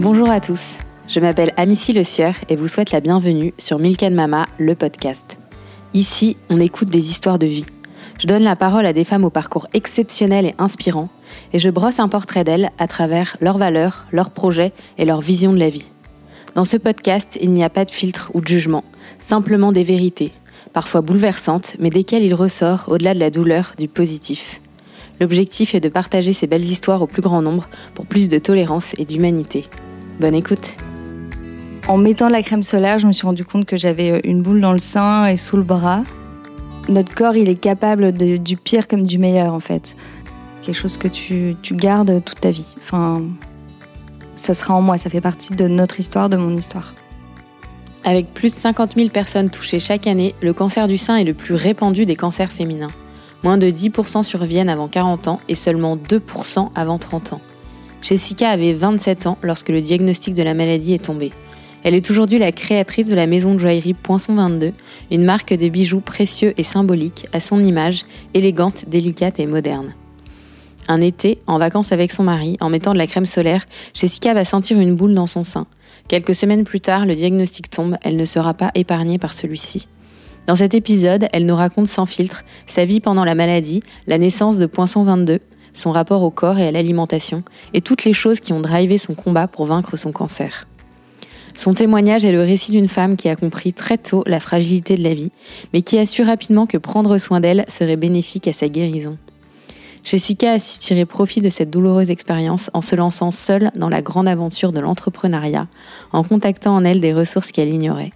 Bonjour à tous, je m'appelle Amici Le Sieur et vous souhaite la bienvenue sur Milk Mama, le podcast. Ici, on écoute des histoires de vie. Je donne la parole à des femmes au parcours exceptionnel et inspirant et je brosse un portrait d'elles à travers leurs valeurs, leurs projets et leur vision de la vie. Dans ce podcast, il n'y a pas de filtre ou de jugement, simplement des vérités, parfois bouleversantes, mais desquelles il ressort, au-delà de la douleur, du positif. L'objectif est de partager ces belles histoires au plus grand nombre pour plus de tolérance et d'humanité. Bonne écoute. En mettant la crème solaire, je me suis rendu compte que j'avais euh, une boule dans le sein et sous le bras. Notre corps, il est capable du pire comme du meilleur, en fait. Quelque chose que tu, tu gardes toute ta vie. Enfin, ça sera en moi, ça fait partie de notre histoire, de mon histoire. Avec plus de 50 000 personnes touchées chaque année, le cancer du sein est le plus répandu des cancers féminins. Moins de 10% surviennent avant 40 ans et seulement 2% avant 30 ans. Jessica avait 27 ans lorsque le diagnostic de la maladie est tombé. Elle est aujourd'hui la créatrice de la maison de joaillerie Poinçon 22, une marque de bijoux précieux et symboliques à son image, élégante, délicate et moderne. Un été, en vacances avec son mari, en mettant de la crème solaire, Jessica va sentir une boule dans son sein. Quelques semaines plus tard, le diagnostic tombe, elle ne sera pas épargnée par celui-ci. Dans cet épisode, elle nous raconte sans filtre sa vie pendant la maladie, la naissance de Poinçon 22, son rapport au corps et à l'alimentation, et toutes les choses qui ont drivé son combat pour vaincre son cancer. Son témoignage est le récit d'une femme qui a compris très tôt la fragilité de la vie, mais qui a su rapidement que prendre soin d'elle serait bénéfique à sa guérison. Jessica a su tirer profit de cette douloureuse expérience en se lançant seule dans la grande aventure de l'entrepreneuriat, en contactant en elle des ressources qu'elle ignorait.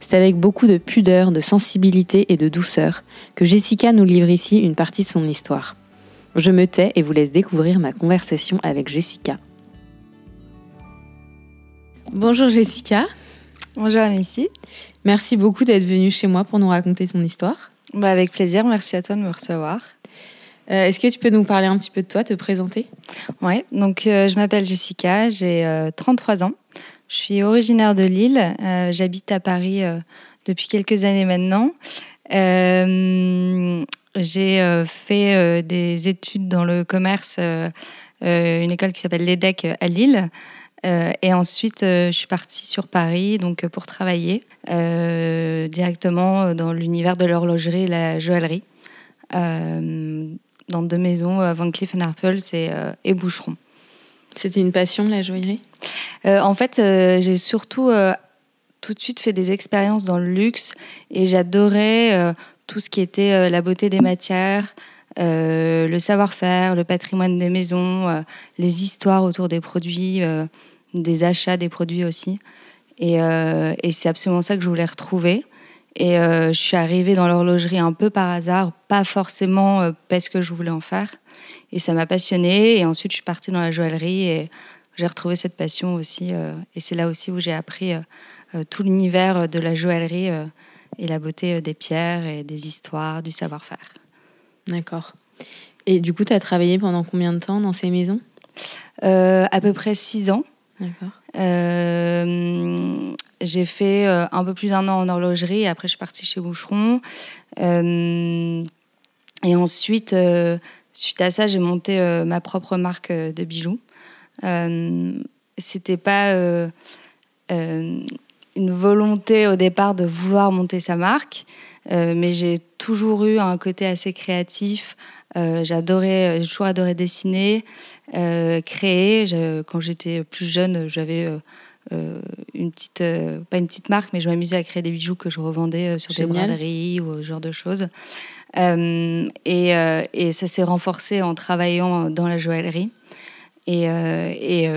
C'est avec beaucoup de pudeur, de sensibilité et de douceur que Jessica nous livre ici une partie de son histoire. Je me tais et vous laisse découvrir ma conversation avec Jessica. Bonjour Jessica. Bonjour Amici. Merci beaucoup d'être venue chez moi pour nous raconter ton histoire. Bah avec plaisir, merci à toi de me recevoir. Euh, Est-ce que tu peux nous parler un petit peu de toi, te présenter? Ouais, donc euh, je m'appelle Jessica, j'ai euh, 33 ans. Je suis originaire de Lille, euh, j'habite à Paris euh, depuis quelques années maintenant. J'ai euh, fait euh, des études dans le commerce, euh, une école qui s'appelle l'EDEC à Lille. Et ensuite, je suis partie sur Paris donc pour travailler directement dans l'univers de l'horlogerie et la joaillerie, dans deux maisons, Van Cleef Arpels et, et Boucheron. C'était une passion, la joaillerie? Euh, en fait, euh, j'ai surtout euh, tout de suite fait des expériences dans le luxe et j'adorais tout ce qui était euh, la beauté des matières, euh, le savoir-faire, le patrimoine des maisons, euh, les histoires autour des produits, des achats des produits aussi. Et, et c'est absolument ça que je voulais retrouver. Et je suis arrivée dans l'horlogerie un peu par hasard, pas forcément parce que je voulais en faire. Et ça m'a passionnée. Et ensuite, je suis partie dans la joaillerie et j'ai retrouvé cette passion aussi. et c'est là aussi où j'ai appris tout l'univers de la joaillerie et la beauté euh, des pierres et des histoires, du savoir-faire. D'accord. Et du coup, tu as travaillé pendant combien de temps dans ces maisons? Euh, à peu près six ans. D'accord. Euh, j'ai fait un peu plus d'un an en horlogerie. Et après, je suis partie chez Boucheron. Euh, et ensuite, suite à ça, j'ai monté ma propre marque de bijoux. C'était pas une volonté au départ de vouloir monter sa marque, euh, mais j'ai toujours eu un côté assez créatif. Euh, j'adorais, j'ai toujours adoré dessiner, euh, créer. Je- quand j'étais plus jeune, j'avais une petite, pas une petite marque, mais je m'amusais à créer des bijoux que je revendais sur Génial. des braderies ou ce genre de choses. Et, et ça s'est renforcé en travaillant dans la joaillerie. Et, et,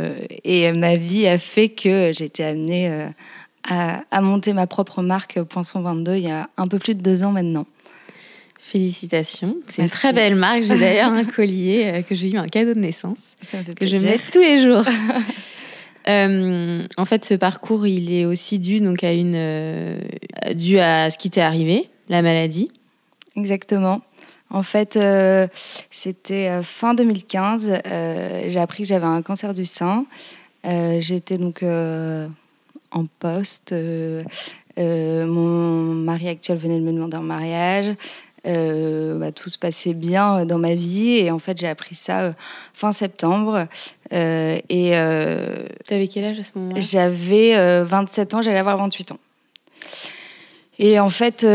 et ma vie a fait que été amenée à, à monter ma propre marque Poinçon 22 il y a un peu plus de deux ans maintenant. Félicitations. C'est une très belle marque. J'ai d'ailleurs un collier euh, que j'ai eu un cadeau de naissance Ça me fait que je mets tous les jours. Euh, en fait, ce parcours, il est aussi dû donc à une euh, dû à ce qui t'est arrivé, la maladie. Exactement. En fait, euh, c'était fin 2015. euh, j'ai appris que j'avais un cancer du sein. J'étais donc en poste. euh, euh, mon mari actuel venait de me demander en mariage. bah, tout se passait bien dans ma vie. Et en fait, j'ai appris ça fin septembre. et tu avais quel âge à ce moment-là? J'avais 27 ans, j'allais avoir 28 ans. Et en fait,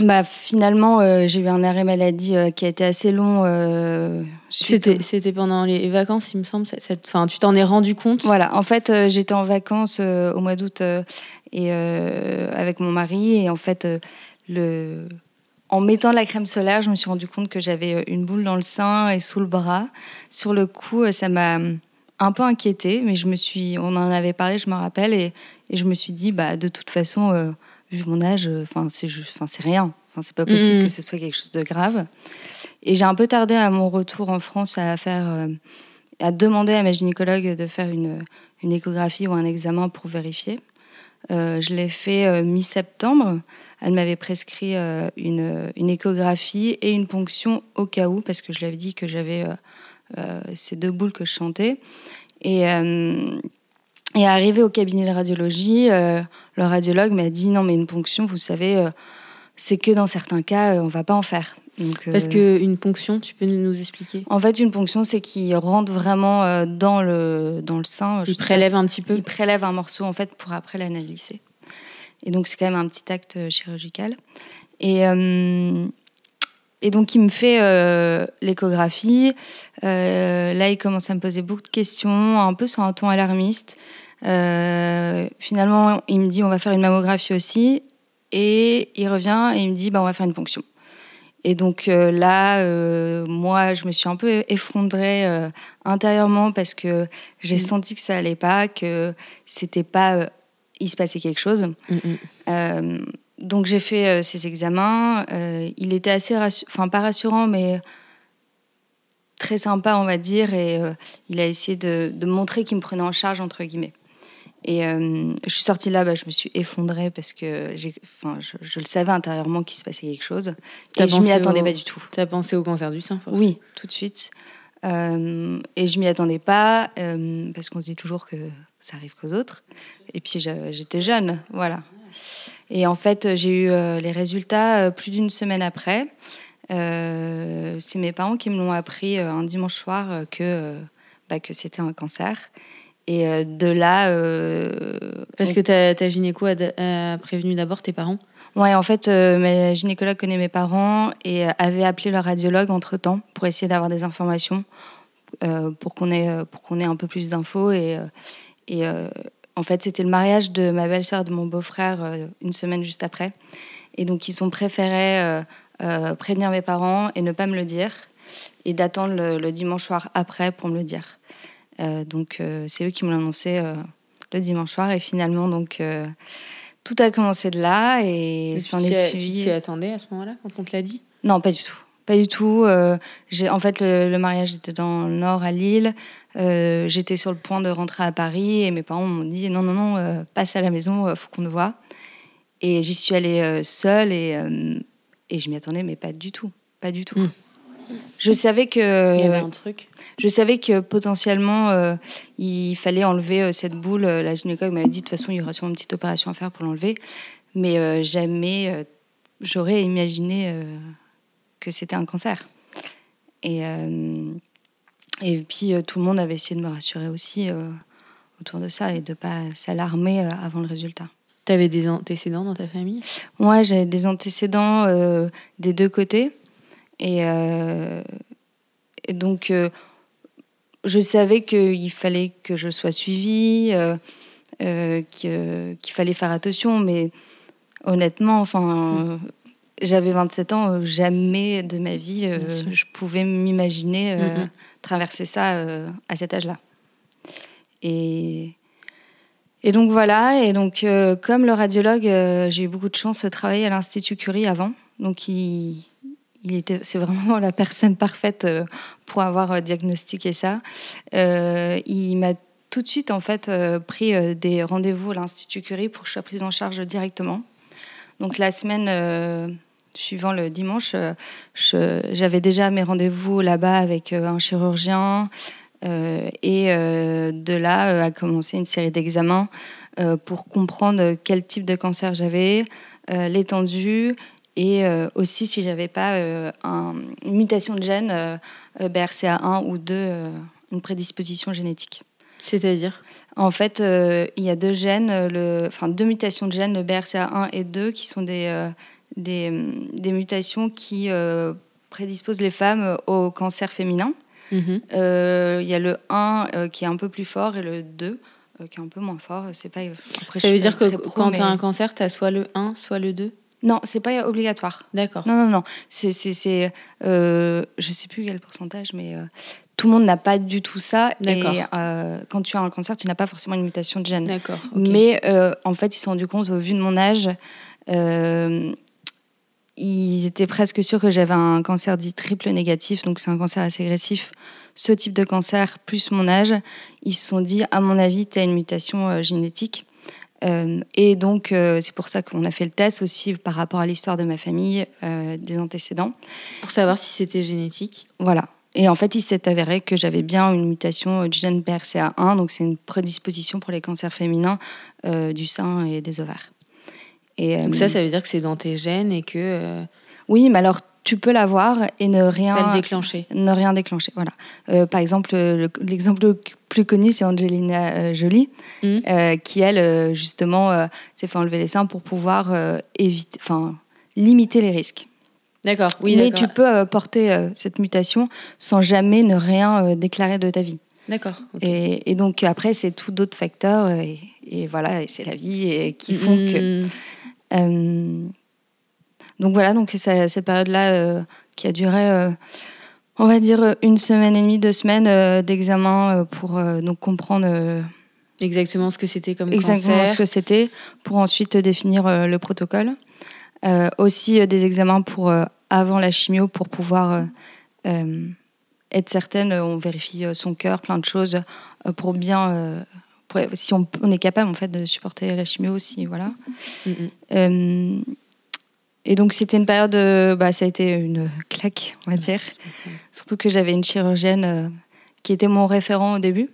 bah, finalement, euh, j'ai eu un arrêt maladie euh, qui a été assez long. Euh, c'était pendant les vacances, il me semble. Enfin, tu t'en es rendu compte? Voilà. En fait, j'étais en vacances au mois d'août et avec mon mari et en fait, le en mettant de la crème solaire, je me suis rendu compte que j'avais une boule dans le sein et sous le bras. Sur le coup, ça m'a un peu inquiétée, mais je me suis, on en avait parlé, je me rappelle, et, et je me suis dit, bah, de toute façon vu mon âge, euh, enfin c'est enfin c'est rien. Enfin c'est pas possible mm-hmm. que ce soit quelque chose de grave. Et j'ai un peu tardé à mon retour en France à faire, euh, à demander à ma gynécologue de faire une, une échographie ou un examen pour vérifier. Euh, je l'ai fait mi-septembre. Elle m'avait prescrit une, une, échographie et une ponction au cas où, parce que je lui avais dit que j'avais ces deux boules que je chantais. Et et arrivé au cabinet de radiologie, euh, le radiologue m'a dit non mais une ponction, vous savez, euh, c'est que dans certains cas, euh, on va pas en faire. Donc, Parce qu'une ponction, tu peux nous expliquer? En fait, une ponction, c'est qu'il rentre vraiment dans, le, dans le sein. Il prélève un petit peu Il prélève un morceau, en fait, pour après l'analyser. Et donc, c'est quand même un petit acte chirurgical. Et, et donc, il me fait l'échographie. là, il commence à me poser beaucoup de questions, un peu sur un ton alarmiste. Euh, finalement, il me dit on va faire une mammographie aussi. Et il revient et il me dit bah, on va faire une ponction. Et donc euh, là, euh, moi, je me suis un peu effondrée intérieurement parce que j'ai mm. senti que ça allait pas, que c'était pas, il se passait quelque chose. Mm, mm. Donc j'ai fait ces examens. il était assez, enfin pas rassurant, mais très sympa, on va dire. Et il a essayé de, de montrer qu'il me prenait en charge entre guillemets. Et euh, je suis sortie là, bah, je me suis effondrée parce que enfin, je, je, le savais intérieurement qu'il se passait quelque chose. Et je m'y attendais pas du tout. Tu as pensé au cancer du sein forcément. Oui, tout de suite. Euh, et je m'y attendais pas euh, parce qu'on se dit toujours que ça arrive qu'aux autres. Et puis j'étais jeune, voilà. Et en fait, j'ai eu les résultats plus d'une semaine après. C'est mes parents qui me l'ont appris un dimanche soir que, bah, que c'était un cancer. Et euh, de là. Euh, Parce que ta, ta gynéco a, prévenu d'abord tes parents? Ouais, en fait, euh, ma gynécologue connaît mes parents et avait appelé leur radiologue entre temps pour essayer d'avoir des informations, pour qu'on ait, pour qu'on ait un peu plus d'infos. Et, et en fait, c'était le mariage de ma belle-sœur de mon beau-frère une semaine juste après. Et donc, ils ont préféré prévenir mes parents et ne pas me le dire, et d'attendre le, le dimanche soir après pour me le dire. Euh, donc euh, c'est eux qui me l'ont annoncé euh, le dimanche soir et finalement donc tout a commencé de là et s'en est suivi. Tu attendais à ce moment-là quand on te l'a dit? Non, pas du tout. Pas du tout. j'ai en fait, le, mariage était dans le nord, à Lille. J'étais sur le point de rentrer à Paris et mes parents m'ont dit non, non, non, passe à la maison, faut qu'on te voit. Et j'y suis allée seule et, et je m'y attendais, mais pas du tout. Pas du tout. Hmm. Je savais que. Il y avait un truc. Je savais que potentiellement, euh, il fallait enlever euh, cette boule. Euh, la gynécologue m'avait dit de toute façon, il y aura sûrement une petite opération à faire pour l'enlever. Mais jamais j'aurais imaginé que c'était un cancer. Et, et puis, tout le monde avait essayé de me rassurer aussi autour de ça et de ne pas s'alarmer avant le résultat. Tu avais des antécédents dans ta famille? Ouais, j'avais des antécédents des deux côtés. Et, et donc, je savais qu'il fallait que je sois suivie, euh, euh, qu'il fallait faire attention, mais honnêtement, enfin, j'avais 27 ans, jamais de ma vie euh, je pouvais m'imaginer mm-hmm. traverser ça à cet âge-là. Et, et donc voilà, et donc comme le radiologue, j'ai eu beaucoup de chance de travailler à l'Institut Curie avant, donc il, il était, c'est vraiment la personne parfaite euh, pour avoir euh, diagnostiqué ça. Euh, il m'a tout de suite en fait pris des rendez-vous à l'Institut Curie pour que je sois prise en charge directement. Donc la semaine suivant le dimanche, j'avais déjà mes rendez-vous là-bas avec un chirurgien. et de là a commencé une série d'examens pour comprendre quel type de cancer j'avais, l'étendue et aussi si j'avais pas une mutation de gène BRCA1 ou 2, une prédisposition génétique. C'est-à-dire? En fait, il y a deux gènes, le, enfin deux mutations de gènes, le BRCA1 et 2, qui sont des, des, des, mutations qui prédisposent les femmes au cancer féminin. Mhm. Il y a le 1 qui est un peu plus fort et le 2 euh, qui est un peu moins fort. C'est pas. ça veut dire que quand tu as un cancer, tu as soit le 1, soit le 2 Non, c'est pas obligatoire. D'accord. Non, non, non. C'est, c'est, euh, je sais plus quel pourcentage, mais euh, tout le monde n'a pas du tout ça. D'accord. Et euh, quand tu as un cancer, tu n'as pas forcément une mutation de gène. D'accord. Mais en fait, ils se sont rendus compte, au vu de mon âge, ils étaient presque sûrs que j'avais un cancer dit triple négatif, donc c'est un cancer assez agressif ce type de cancer plus mon âge, ils se sont dit, à mon avis, tu as une mutation euh, génétique. Euh, et donc, euh, c'est pour ça qu'on a fait le test aussi par rapport à l'histoire de ma famille, des antécédents. Pour savoir si c'était génétique Voilà. Et en fait, il s'est avéré que j'avais bien une mutation du gène BRCA1, donc c'est une prédisposition pour les cancers féminins du sein et des ovaires. Et, donc ça, ça veut dire que c'est dans tes gènes et que... Oui, mais alors tu peux l'avoir et ne rien Pas le déclencher. Ne rien déclencher. Voilà. Euh, par exemple, l'exemple le, plus connu, c'est Angelina euh, Jolie, mmh. euh, qui elle justement s'est fait enlever les seins pour pouvoir éviter, enfin limiter les risques. D'accord. Oui. Mais tu peux porter cette mutation sans jamais ne rien déclarer de ta vie. D'accord. Et, donc après, c'est tout d'autres facteurs et, voilà, et c'est la vie et qui font que mmh. Donc voilà, donc cette période-là euh, qui a duré, euh, on va dire, une semaine et demie, deux semaines euh, d'examen pour donc comprendre exactement ce que c'était comme exactement ce que c'était, pour ensuite définir le protocole. aussi des examens pour avant la chimio pour pouvoir être certaine, on vérifie son cœur, plein de choses pour bien si on, est capable en fait de supporter la chimio aussi, voilà. Mm-hmm. Et donc c'était une période, euh, bah, ça a été une claque, on va dire. Surtout que j'avais une chirurgienne euh, qui était mon référent au début,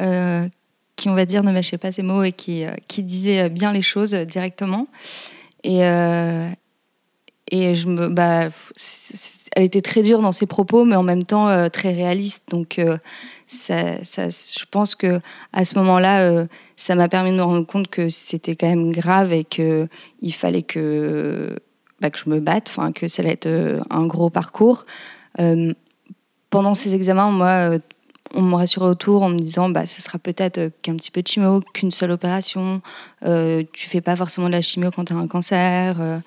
euh, qui on va dire ne mâchait pas ses mots et qui, qui disait bien les choses directement. Et, et bah, elle était très dure dans ses propos, mais en même temps très réaliste. Donc ça, ça, je pense que à ce moment-là, ça m'a permis de me rendre compte que c'était quand même grave et que il fallait que bah, que je me batte, enfin que ça allait être euh, un gros parcours. Euh, pendant ces examens, moi, euh, on me rassurait autour en me disant bah ce sera peut-être qu'un petit peu de chimio, qu'une seule opération. Euh, tu fais pas forcément de la chimio quand tu as un cancer.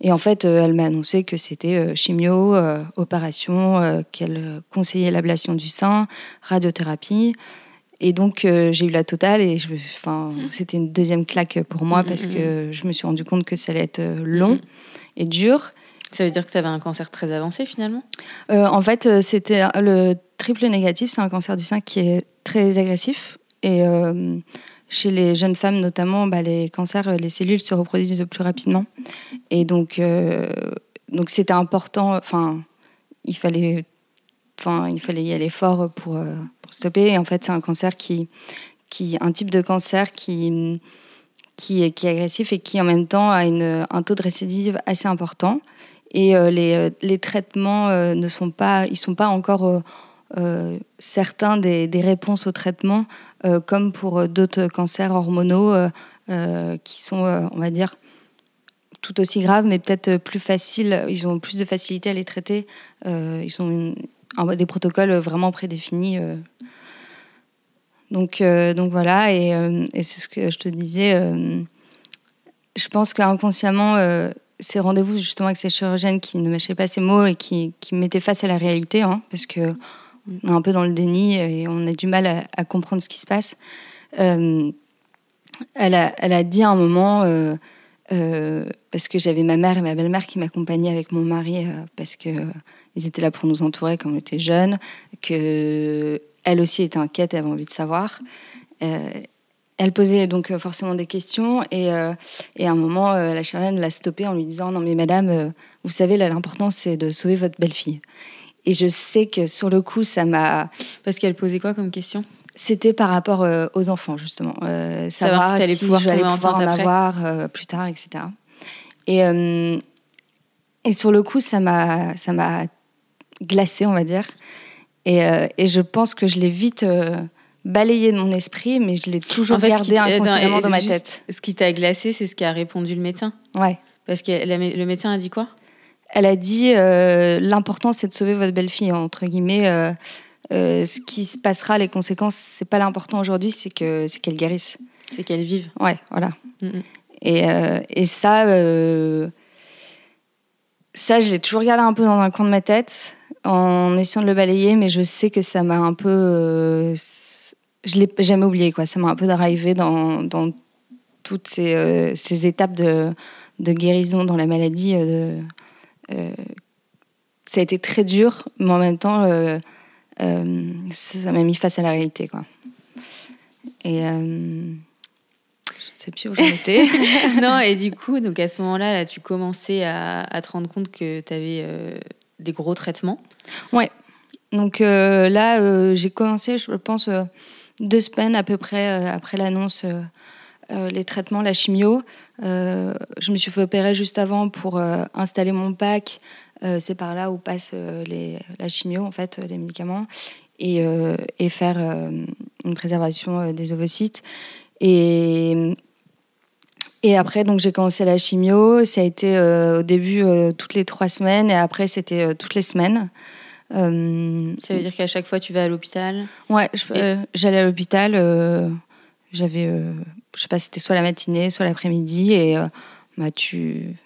Et en fait, elle m'a annoncé que c'était chimio, opération, qu'elle conseillait l'ablation du sein, radiothérapie. Et donc, j'ai eu la totale et je, enfin, mmh. c'était une deuxième claque pour moi mmh, parce mmh, que je me suis rendu compte que ça allait être long et dur. Ça veut dire que tu avais un cancer très avancé finalement? Euh, En fait, euh, c'était le triple négatif, c'est un cancer du sein qui est très agressif. Et euh, chez les jeunes femmes notamment, bah, les cancers, les cellules se reproduisent plus rapidement. Et donc, donc c'était important. Enfin, il fallait, enfin, il fallait y aller fort pour, pour stopper. Et en fait, c'est un cancer qui, qui, un type de cancer qui qui est, qui est agressif et qui en même temps a une, un taux de récidive assez important. Et euh, les, euh, les, traitements euh, ne sont pas, ils sont pas encore certains des, réponses aux traitements, comme pour d'autres cancers hormonaux qui sont, on va dire, tout aussi graves, mais peut-être plus faciles. Ils ont plus de facilité à les traiter. ils ont des protocoles vraiment prédéfinis. Donc, euh, donc voilà, et, euh, c'est ce que je te disais. Euh, je pense qu'inconsciemment, ces rendez-vous justement avec ces chirurgiennes qui ne mâchaient pas ces mots et qui, qui me mettaient face à la réalité, hein, parce que on est un peu dans le déni et on a du mal à, comprendre ce qui se passe. elle, a, elle a dit à un moment, parce que j'avais ma mère et ma belle-mère qui m'accompagnaient avec mon mari, parce que ils étaient là pour nous entourer quand on était jeunes, que elle aussi était inquiète, elle avait envie de savoir. Euh, elle posait donc euh, forcément des questions et, euh, et à un moment, la chirurgienne l'a stoppée en lui disant Non, mais madame, vous savez, l'important c'est de sauver votre belle-fille. Et je sais que sur le coup, ça m'a. Parce qu'elle posait quoi comme question? C'était par rapport aux enfants, justement. savoir, si, pouvoir, pouvoir en avoir plus tard, etc. Et, Et sur le coup, ça m'a, glacé, on va dire. Et, euh, et je pense que je l'ai vite euh, balayé de mon esprit, mais je l'ai toujours En fait, gardé inconsciemment attends, dans ma juste, tête. Ce qui t'a glacé, c'est ce qu'a répondu le médecin? Ouais. Parce que la le médecin a dit quoi? Elle a dit euh, l'important c'est de sauver votre belle-fille entre guillemets. euh, euh, ce qui se passera, les conséquences, c'est pas l'important aujourd'hui, c'est que c'est qu'elle guérisse. C'est qu'elle vive. Ouais, voilà. Mhm. Et, euh, et ça, ça, je l'ai toujours gardé un peu dans un coin de ma tête en essayant de le balayer, mais je sais que ça m'a un peu. euh, je l'ai jamais oublié, quoi. Ça m'a un peu drivé dans, dans toutes ces, euh, ces étapes de, de guérison dans la maladie. euh, de- ça a été très dur, mais en même temps, euh, euh, ça m'a mis face à la réalité, quoi. Et. euh, je sais plus où j'en étais. non, et du coup, donc à ce moment-là, là, tu commençais à, à te rendre compte que tu avais des gros traitements. Donc euh, là, euh, j'ai commencé, je pense, euh, deux semaines à peu près euh, après l'annonce, euh, euh, les traitements, la chimio. Euh, je me suis fait opérer juste avant pour euh, installer mon pack. Euh, C'est par là où passe euh, les, la chimio, en fait, euh, les médicaments, et, euh, et faire euh, une préservation euh, des ovocytes. Et, et après, donc j'ai commencé la chimio. Ça a été euh, au début euh, toutes les trois semaines, et après c'était euh, toutes les semaines. Euh, Ça veut dire qu'à chaque fois, tu vas à l'hôpital? Ouais, euh, j'allais à l'hôpital. J'avais, euh, je sais pas, c'était soit la matinée, soit l'après-midi, et euh, bah tu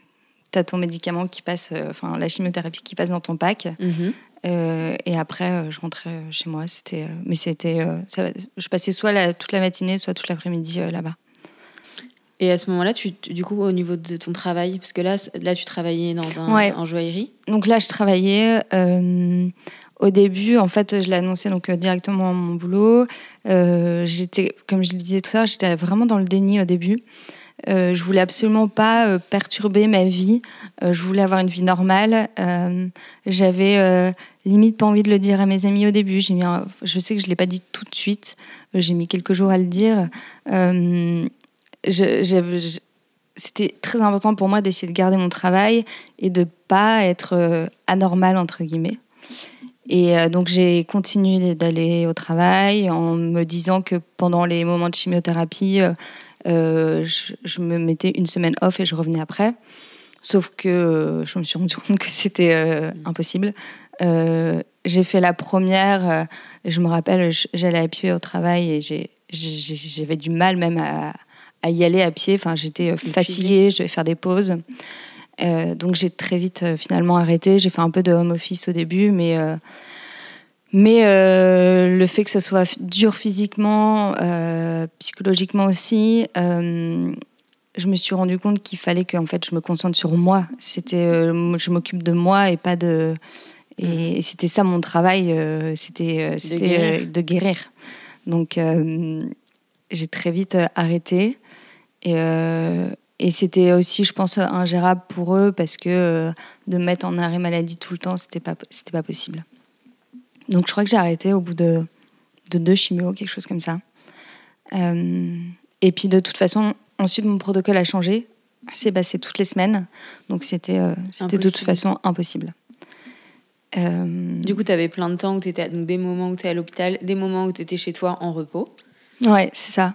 as ton médicament qui passe, euh, enfin la chimiothérapie qui passe dans ton pack. euh, et après, je rentrais chez moi. C'était, mais c'était, je passais soit la- toute la matinée, soit toute l'après-midi là-bas. Et à ce moment-là, tu, tu- du coup, au niveau de ton travail, parce que là, là tu travaillais dans un, Ouais. en joaillerie. Donc là, je travaillais. euh, au début, en fait, je l'ai annoncé donc euh, directement à mon boulot. Euh, j'étais, comme je le disais tout à l'heure, j'étais vraiment dans le déni au début. Euh, je voulais absolument pas euh, perturber ma vie. Je voulais avoir une vie normale. J'avais limite pas envie de le dire à mes amis au début. Je sais que je l'ai pas dit tout de suite. J'ai mis quelques jours à le dire. C'était très important pour moi d'essayer de garder mon travail et de pas être anormal entre guillemets. Et euh, donc j'ai continué d'aller au travail en me disant que pendant les moments de chimiothérapie, euh, euh, je, je me mettais une semaine off et je revenais après. Sauf que je me suis rendu compte que c'était euh, impossible. Euh, j'ai fait la première, je me rappelle, j'allais à pied au travail et j'avais du mal même à, à y aller à pied. Enfin, j'étais fatiguée, je devais faire des pauses. Euh, donc j'ai très vite euh, finalement arrêté. J'ai fait un peu de home office au début, mais euh, mais le fait que ça soit dur physiquement, psychologiquement aussi, je me suis rendu compte qu'il fallait que en fait je me concentre sur moi. C'était je m'occupe de moi et pas de et, et c'était ça mon travail. c'était c'était guérir. de guérir. Donc j'ai très vite arrêté et et c'était aussi, je pense, ingérable pour eux parce que euh, de me mettre en arrêt maladie tout le temps, c'était pas, c'était pas possible. Donc je crois que j'ai arrêté au bout de, de deux chimios, quelque chose comme ça. Euh, et puis de toute façon, ensuite mon protocole a changé. C'est passé toutes les semaines. Donc c'était, euh, c'était de toute Impossible. façon impossible. Du coup, tu avais plein de temps où tu étais, donc des moments où tu es à l'hôpital, des moments où tu étais chez toi en repos. Ouais, c'est ça.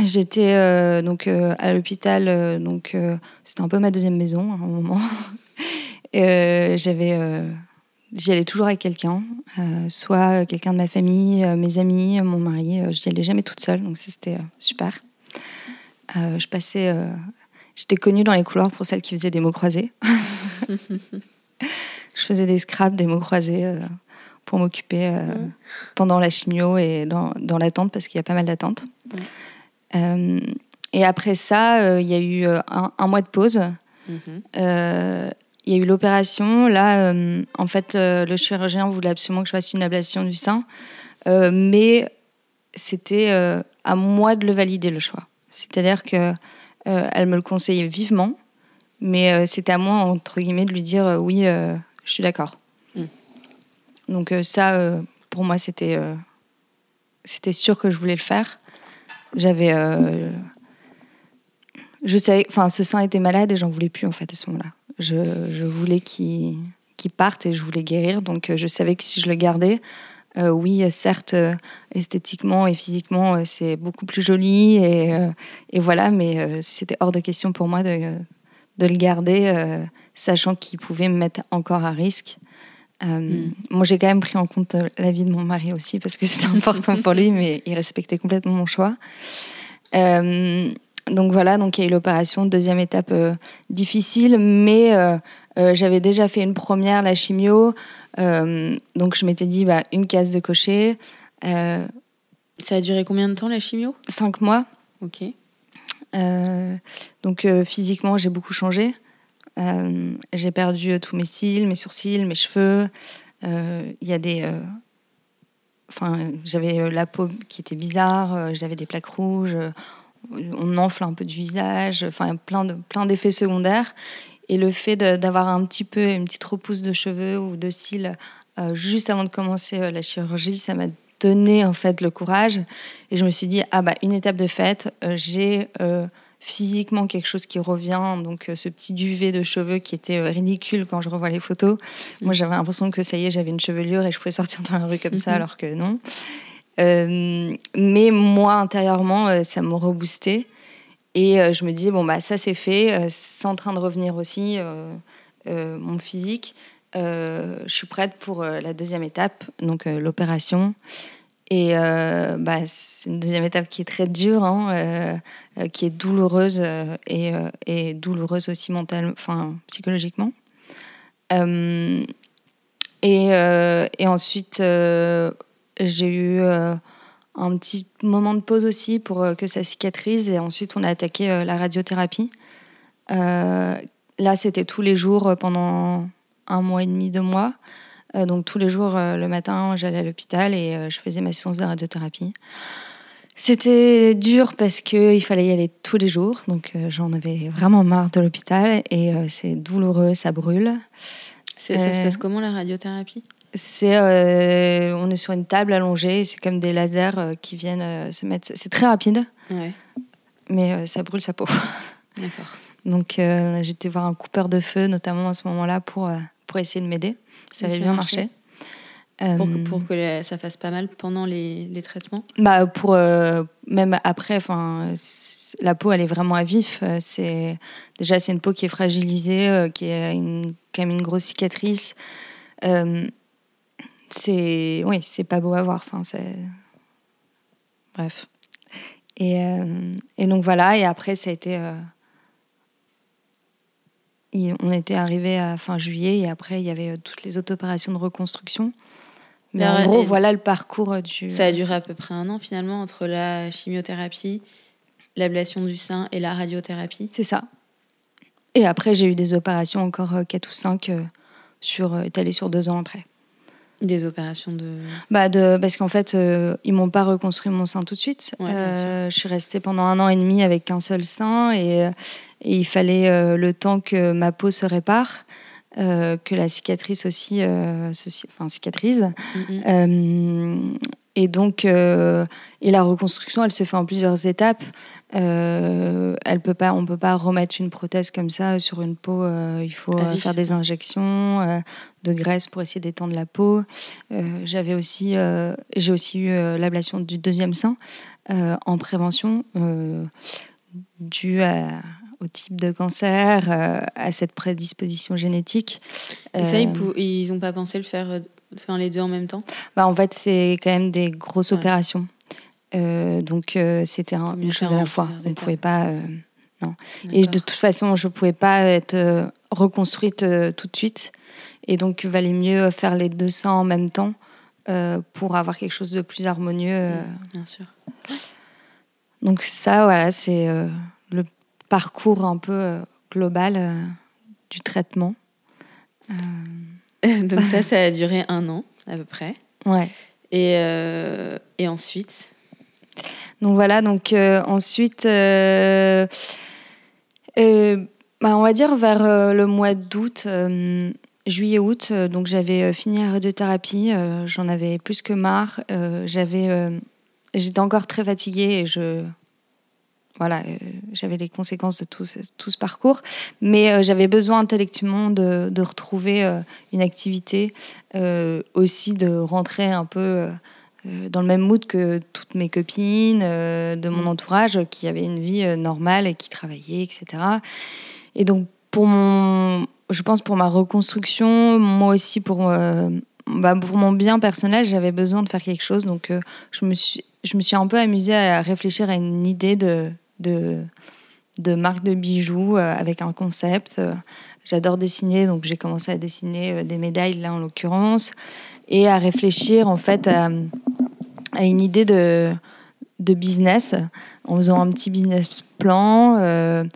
J'étais euh, donc euh, à l'hôpital, euh, donc c'était un peu ma deuxième maison à un moment. J'avais, j'y allais toujours avec quelqu'un, soit quelqu'un de ma famille, mes amis, mon mari. J'y allais jamais toute seule, donc ça, c'était super. Je passais, j'étais connue dans les couloirs pour celles qui faisaient des mots croisés. je faisais des scraps, des mots croisés pour m'occuper pendant la chimio et dans, dans l'attente parce qu'il y a pas mal d'attentes. Et après ça, euh, il y a eu euh, un, un mois de pause. Mhm. Euh, il y a eu l'opération. Là, euh, en fait, euh, le chirurgien voulait absolument que je fasse une ablation du sein, Euh, mais c'était euh, à moi de le valider le choix. C'est-à-dire que euh, elle me le conseillait vivement, mais euh, c'était à moi entre guillemets de lui dire euh, oui, euh, je suis d'accord. Mm. Donc euh, ça, euh, pour moi, c'était euh, c'était sûr que je voulais le faire. J'avais euh, je savais, enfin, ce sein était malade et j'en voulais plus en fait à ce moment-là. je, voulais qu'il parte et je voulais guérir. Donc je savais que si je le gardais, oui, certes, esthétiquement et physiquement, c'est beaucoup plus joli et, et voilà, mais c'était hors de question pour moi de, de le garder, sachant qu'il pouvait me mettre encore à risque. Euh, mm. Moi, j'ai quand même pris en compte euh, la vie de mon mari aussi parce que c'était important pour lui, mais il respectait complètement mon choix. Euh, donc voilà, donc il y a eu l'opération, deuxième étape difficile, mais j'avais déjà fait une première, la chimio, donc je m'étais dit bah, une case de cocher. Ça a duré combien de temps la chimio? Cinq mois. Ok. donc physiquement, j'ai beaucoup changé. Euh, j'ai perdu euh, tous mes cils, mes sourcils, mes cheveux. Euh, il y a des. Enfin, j'avais la peau qui était bizarre, j'avais des plaques rouges, on enfle un peu du visage, enfin, plein de plein d'effets secondaires. Et le fait d'avoir un petit peu une petite repousse de cheveux ou de cils juste avant de commencer la chirurgie, ça m'a donné en fait le courage. Et je me suis dit, ah bah, une étape de fête, j'ai physiquement quelque chose qui revient. Donc, euh, ce petit duvet de cheveux qui était euh, ridicule quand je revois les photos. Mm. Moi, j'avais l'impression que ça y est, j'avais une chevelure et je pouvais sortir dans la rue comme ça, mm-hmm. alors que non. Euh, mais moi, intérieurement, ça me reboostait. Et je me dis, bon, bah, ça c'est fait. c'est en train de revenir aussi, mon physique. je suis prête pour la deuxième étape, donc l'opération. Et euh, bah, c'est une deuxième étape qui est très dure, hein, euh, euh, qui est douloureuse et, douloureuse aussi mentalement, enfin psychologiquement. Et, et, ensuite, j'ai eu un petit moment de pause aussi pour que ça cicatrise. Et ensuite, on a attaqué la radiothérapie. là, c'était tous les jours pendant un mois et demi, deux mois. Euh, donc tous les jours, euh, le matin, j'allais à l'hôpital et euh, je faisais ma séance de radiothérapie. C'était dur parce qu'il fallait y aller tous les jours, donc j'en avais vraiment marre de l'hôpital et c'est douloureux, ça brûle. Ça se passe comment la radiothérapie? c'est, on est sur une table allongée, c'est comme des lasers qui viennent se mettre. C'est très rapide, mais ça brûle sa peau. D'accord. Donc j'étais voir un coupeur de feu, notamment à ce moment-là, pour pour essayer de m'aider. Ça avait bien marché. Pour, que, pour euh, que ça fasse pas mal pendant les, les traitements. Bah pour euh, même après enfin la peau elle est vraiment à vif euh, c'est déjà c'est une peau qui est fragilisée qui a une, quand même une grosse cicatrice. C'est oui c'est pas beau à voir enfin c'est bref. Et, et donc voilà et après ça a été on était arrivé à fin juillet et après il y avait euh, toutes les autres opérations de reconstruction. Mais en gros, voilà le parcours euh, du. Ça a duré à peu près un an finalement entre la chimiothérapie, l'ablation du sein et la radiothérapie. C'est ça. Et après, j'ai eu des opérations encore 4 euh, ou 5 sur, étalées sur deux ans après. Des opérations de. Bah de parce qu'en fait, euh, ils m'ont pas reconstruit mon sein tout de suite. je suis restée pendant un an et demi avec qu'un seul sein et, et il fallait euh, le temps que ma peau se répare. Euh, que la cicatrice aussi, euh, enfin cicatrise. Mm-hmm. Et donc, et la reconstruction, elle se fait en plusieurs étapes. elle peut pas, on peut pas remettre une prothèse comme ça sur une peau. il faut faire des injections de graisse pour essayer d'étendre la peau. J'avais aussi, j'ai aussi eu l'ablation du deuxième sein en prévention due à au type de cancer, euh, à cette prédisposition génétique. Et ça, ils n'ont euh, pas pensé le faire, euh, faire les deux en même temps bah, En fait, c'est quand même des grosses opérations. donc, c'était une chose à la fois. On ne pouvait pas. non. Et de toute façon, je ne pouvais pas être reconstruite tout de suite. Et donc, il valait mieux faire les deux seins en même temps pour avoir quelque chose de plus harmonieux. Bien sûr. Donc, ça, voilà, c'est le parcours un peu euh, global euh, du traitement. Euh. donc ça, ça a duré un an à peu près. Ouais. Et, et ensuite Donc voilà, donc ensuite, bah, on va dire vers le mois d'août, juillet-août, donc j'avais fini la radiothérapie, j'en avais plus que marre, j'avais, j'étais encore très fatiguée et je voilà, j'avais les conséquences de tout, tout ce parcours, mais j'avais besoin intellectuellement de, de retrouver une activité, aussi de rentrer un peu dans le même mood que toutes mes copines de mon mmh. entourage qui avaient une vie normale et qui travaillaient, etc. Et donc, pour mon, je pense pour ma reconstruction, moi aussi pour, euh, bah pour mon bien personnel, j'avais besoin de faire quelque chose. Donc, euh, je, me suis, je me suis un peu amusée à réfléchir à une idée de, de, de marque de bijoux euh, avec un concept. J'adore dessiner, donc j'ai commencé à dessiner des médailles, là en l'occurrence, et à réfléchir en fait à, une idée de, de business en faisant un petit business plan.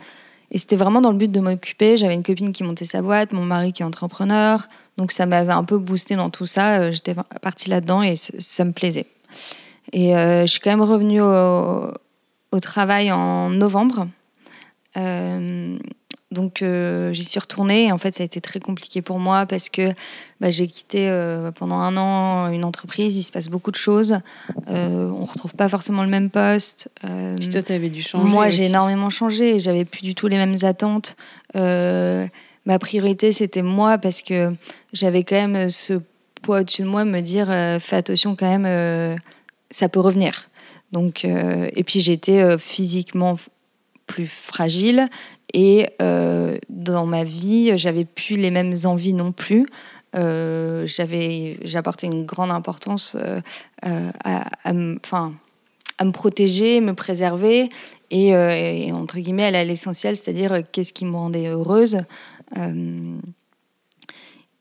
Et c'était vraiment dans le but de m'occuper. J'avais une copine qui montait sa boîte, mon mari qui est entrepreneur. Donc ça m'avait un peu boosté dans tout ça. Euh, j'étais partie là-dedans et ça me plaisait. Et euh, je suis quand même revenue au, au travail en novembre. Euh, donc euh, j'y suis retournée et en fait ça a été très compliqué pour moi parce que bah, j'ai quitté euh, pendant un an une entreprise, il se passe beaucoup de choses, euh, on retrouve pas forcément le même poste. Puis toi tu avais dû changer. Moi j'ai énormément changé j'avais plus du tout les mêmes attentes. ma priorité c'était moi parce que j'avais quand même ce poids au-dessus de moi me dire fais attention quand même, ça peut revenir. Donc, et puis j'étais physiquement plus fragile et euh, dans ma vie, j'avais plus les mêmes envies non plus. Euh, j'avais, j'apportais une grande importance euh, à, me protéger, me préserver et, entre guillemets à l'essentiel, c'est-à-dire qu'est-ce qui me rendait heureuse.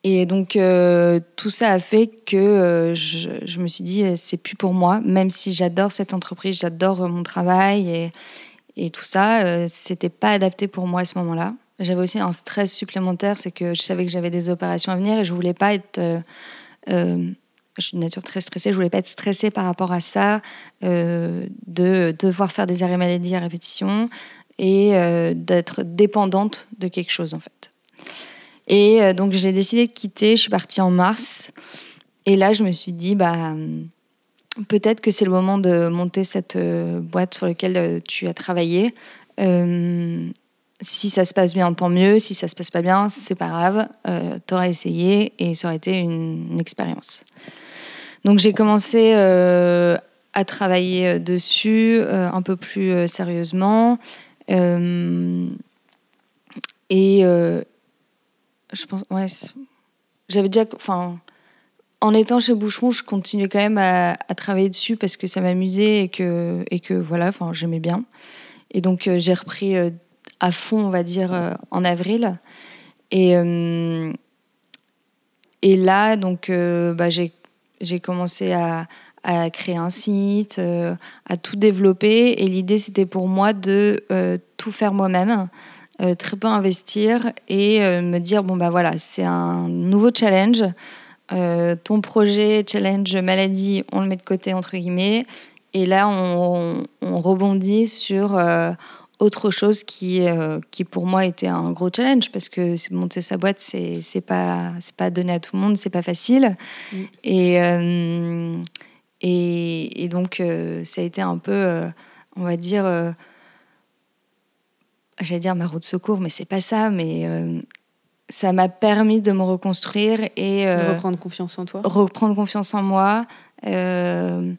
Et donc tout ça a fait que je, je, me suis dit c'est plus pour moi, même si j'adore cette entreprise, j'adore mon travail et, tout ça, euh, c'était pas adapté pour moi à ce moment-là. J'avais aussi un stress supplémentaire, c'est que je savais que j'avais des opérations à venir et je voulais pas être. Euh, euh, je suis de nature très stressée, je voulais pas être stressée par rapport à ça, de devoir faire des arrêts maladie à répétition et d'être dépendante de quelque chose en fait. Et donc j'ai décidé de quitter, je suis partie en mars. Et là, je me suis dit, bah, peut-être que c'est le moment de monter cette euh, boîte sur laquelle euh, tu as travaillé. Euh, si ça se passe bien, tant mieux. Si ça se passe pas bien, c'est pas grave. tu auras essayé et ça aurait été une, expérience. Donc j'ai commencé à travailler dessus un peu plus sérieusement. et je pense, ouais, j'avais déjà, enfin, en étant chez Boucheron, je continuais quand même à, travailler dessus parce que ça m'amusait et que, et que voilà, enfin, j'aimais bien. Et donc, euh, j'ai repris euh, à fond, on va dire, euh, en avril. Et, là, donc, bah, j'ai, commencé à, à, créer un site, à tout développer. Et l'idée, c'était pour moi de tout faire moi-même. Très peu investir et me dire bon bah voilà c'est un nouveau challenge. Euh, ton projet challenge maladie, on le met de côté entre guillemets, et là on, rebondit sur euh, autre chose qui, euh, qui pour moi était un gros challenge. Parce que monter sa boîte c'est c'est pas c'est pas donné à tout le monde, c'est pas facile, mm. et, et, et donc ça a été un peu on va dire j'allais dire ma route de secours, mais c'est pas ça, mais ça m'a permis de me reconstruire et de euh, reprendre confiance en toi. Reprendre confiance en moi, euh,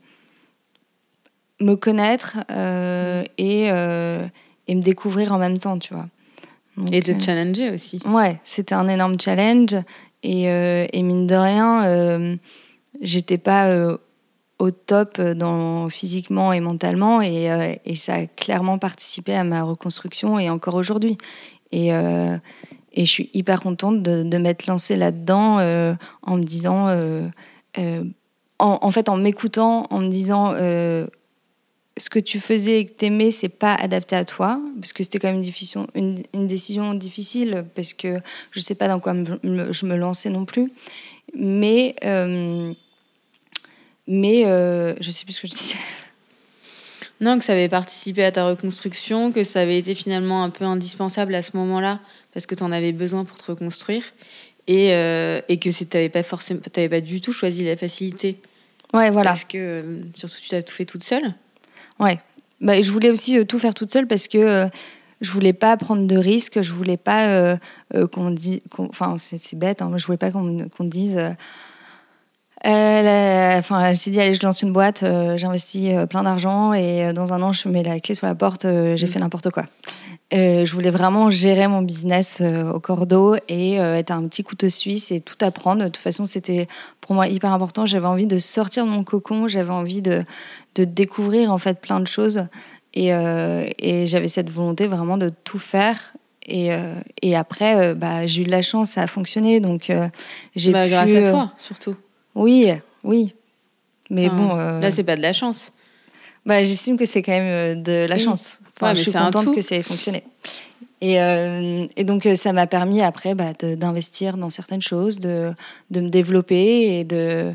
me connaître euh, et, et me découvrir en même temps, tu vois. et de challenger aussi. Ouais, c'était un énorme challenge et, et mine de rien, j'étais pas au top dans, physiquement et mentalement et, et, ça a clairement participé à ma reconstruction et encore aujourd'hui. Et, et je suis hyper contente de, de m'être lancée là-dedans euh, en me disant, euh, euh, en, fait, en m'écoutant, en me disant ce que tu faisais et que t'aimais, c'est pas adapté à toi, parce que c'était quand même une décision, une, décision difficile, parce que je sais pas dans quoi je me lançais non plus. Mais, mais je sais plus ce que je disais. Non, que ça avait participé à ta reconstruction, que ça avait été finalement un peu indispensable à ce moment-là, parce que tu en avais besoin pour te reconstruire, et, euh, et que tu n'avais pas, forcément, pas du tout choisi la facilité. Ouais, voilà. Parce que, euh, surtout, tu as tout fait toute seule. Ouais. bah, je voulais aussi tout faire toute seule parce que je voulais pas prendre de risques, je voulais pas qu'on dise, enfin c'est bête, hein, je voulais pas qu'on dise elle, enfin, elle s'est dit allez, je lance une boîte, euh, j'investis euh, plein d'argent et euh, dans un an, je mets la clé sur la porte, j'ai mm. fait n'importe quoi. je voulais vraiment gérer mon business au cordeau et être un petit couteau suisse et tout apprendre. De toute façon, c'était pour moi hyper important. J'avais envie de sortir de mon cocon, j'avais envie de, de, découvrir en fait plein de choses et, et j'avais cette volonté vraiment de tout faire et, et, après, bah, j'ai eu de la chance, ça a fonctionné. Donc, j'ai bah, grâce à toi, surtout. Oui, oui. Mais bon. Euh, là, c'est pas de la chance. Bah, j'estime que c'est quand même euh, de la chance. Enfin, je suis contente que ça ait fonctionné. Et, euh, et donc, ça m'a permis après bah, d'investir dans certaines choses, de, de me développer et de,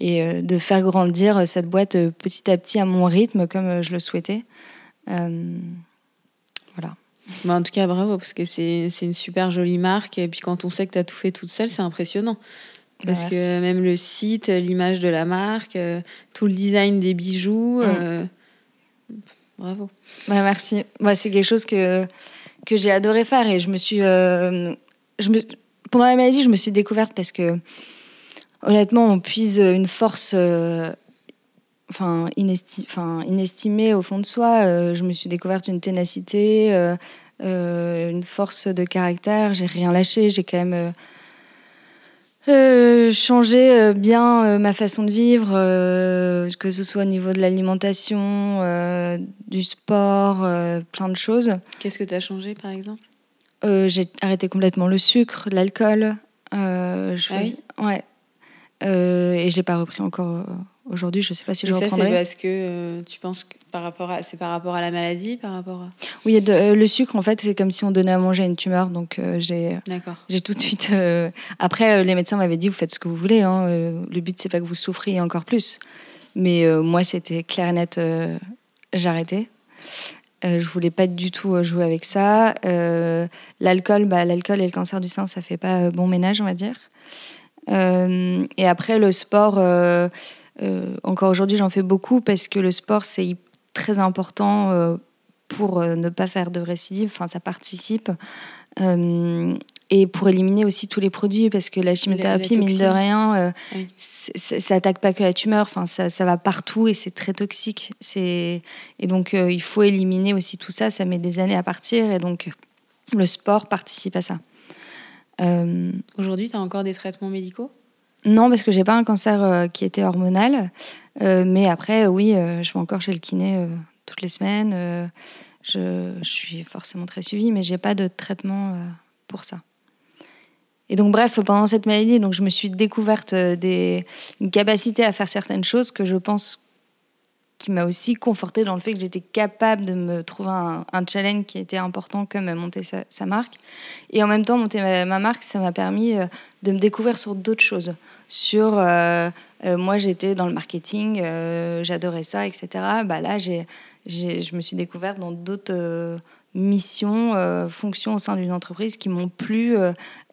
et de faire grandir cette boîte petit à petit à mon rythme, comme je le souhaitais. voilà. Bah, en tout cas, bravo, parce que c'est une super jolie marque. Et puis quand on sait que tu as tout fait toute seule, c'est impressionnant. Parce que même le site, l'image de la marque, euh, tout le design des bijoux. Mm. Euh, bravo. Bah, merci. Moi, c'est quelque chose que, que j'ai adoré faire et je me suis. Euh, je me, pendant la maladie, je me suis découverte parce que, honnêtement, on puise une force. Enfin, inesti enfin, inestimée au fond de soi. je me suis découverte une ténacité, une force de caractère. J'ai rien lâché. J'ai quand même euh, changer euh, bien euh, ma façon de vivre, que ce soit au niveau de l'alimentation, du sport, plein de choses. Qu'est-ce que tu as changé par exemple? J'ai arrêté complètement le sucre, l'alcool. je ah ouais. et j'ai pas repris encore Aujourd'hui, je ne sais pas si je reprendrai. Ça, c'est parce que tu penses que par rapport à, c'est par rapport à la maladie, par rapport à... Oui, euh, le sucre, en fait, c'est comme si on donnait à manger à une tumeur. Donc, euh, j'ai, j'ai tout de suite. Après, les médecins m'avaient dit, vous faites ce que vous voulez. Hein, le but, c'est pas que vous souffriez encore plus. Mais moi, c'était clair et net. j'arrêtais. je voulais pas du tout jouer avec ça. l'alcool, bah, l'alcool et le cancer du sein, ça fait pas bon ménage, on va dire. et après, le sport euh, encore aujourd'hui, j'en fais beaucoup parce que le sport, c'est très important euh, pour euh, ne pas faire de récidive. Enfin, ça participe. et pour éliminer aussi tous les produits, parce que la chimiothérapie, mine de rien, ça attaque pas que la tumeur, enfin, ça, ça va partout et c'est très toxique. Et donc, il faut éliminer aussi tout ça, ça met des années à partir, et donc le sport participe à ça. Aujourd'hui, tu as encore des traitements médicaux? Non, parce que j'ai pas un cancer euh, qui était hormonal. Euh, mais après, oui, euh, je vais encore chez le kiné toutes les semaines. Je, suis forcément très suivie, mais j'ai pas de traitement pour ça. Et donc, bref, pendant cette maladie, donc, je me suis découverte des, une capacité à faire certaines choses que je pense qui m'a aussi confortée dans le fait que j'étais capable de me trouver un, challenge qui était important comme monter sa, marque. Et en même temps, monter ma, marque, ça m'a permis euh, de me découvrir sur d'autres choses. Sur, euh, euh, moi, j'étais dans le marketing, j'adorais ça, etc. Bah là, j'ai, je me suis découverte dans d'autres missions, fonctions au sein d'une entreprise qui m'ont plu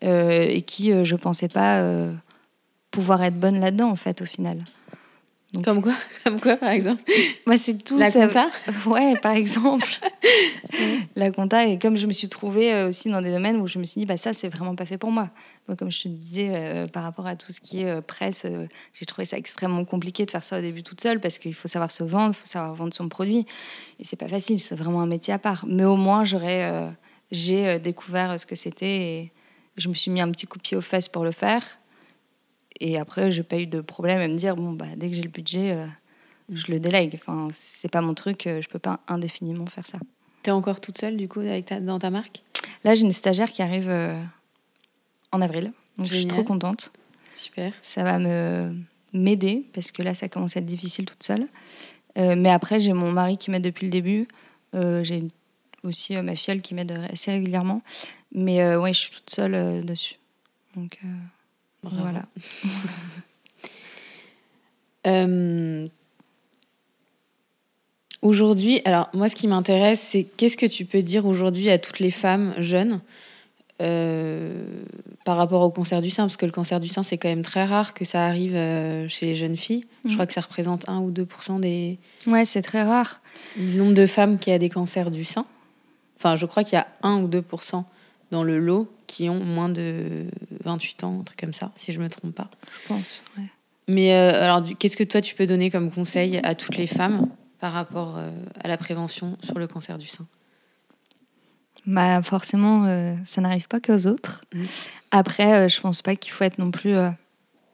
et qui, je pensais pas pouvoir être bonne là-dedans, en fait, au final. Comme quoi Comme quoi, par exemple Moi, c'est tout. La compta Ouais, par exemple. la compta. Et comme je me suis trouvée euh, aussi dans des domaines où je me suis dit, bah, ça, c'est vraiment pas fait pour moi. Moi, comme je te disais, euh, par rapport à tout ce qui est euh, presse, j'ai trouvé ça extrêmement compliqué de faire ça au début toute seule parce qu'il faut savoir se vendre, il faut savoir vendre son produit. Et c'est pas facile, c'est vraiment un métier à part. Mais au moins, j'aurais, j'ai découvert ce que c'était et je me suis mis un petit coup de pied aux fesses pour le faire. Et après, j'ai pas eu de problème à me dire bon, bah, dès que j'ai le budget, euh, je le délègue. Enfin, c'est pas mon truc, euh, je peux pas indéfiniment faire ça. Tu es encore toute seule, du coup, avec ta, dans ta marque? Là, j'ai une stagiaire qui arrive euh, en avril. Donc, je suis trop contente. Super. Ça va me m'aider parce que là, ça commence à être difficile toute seule. mais après, j'ai mon mari qui m'aide depuis le début. j'ai aussi ma fille qui m'aide assez régulièrement. Mais ouais, je suis toute seule dessus. Donc. Voilà. Euh, aujourd'hui, alors moi ce qui m'intéresse, c'est qu'est-ce que tu peux dire aujourd'hui à toutes les femmes jeunes par rapport au cancer du sein, parce que le cancer du sein, c'est quand même très rare que ça arrive chez les jeunes filles. Je Mm. crois que ça représente 1 ou 2% des Ouais, c'est très rare. du nombre de femmes qui a des cancers du sein. Enfin, je crois qu'il y a 1 ou 2 dans le lot qui ont moins de 28 ans, un truc comme ça, si je me trompe pas. Je pense. ouais. Mais euh, alors, qu'est-ce que toi tu peux donner comme conseil à toutes les femmes par rapport euh, à la prévention sur le cancer du sein? Bah forcément, euh, ça n'arrive pas qu'aux autres. Mm. Après, je pense pas qu'il faut être non plus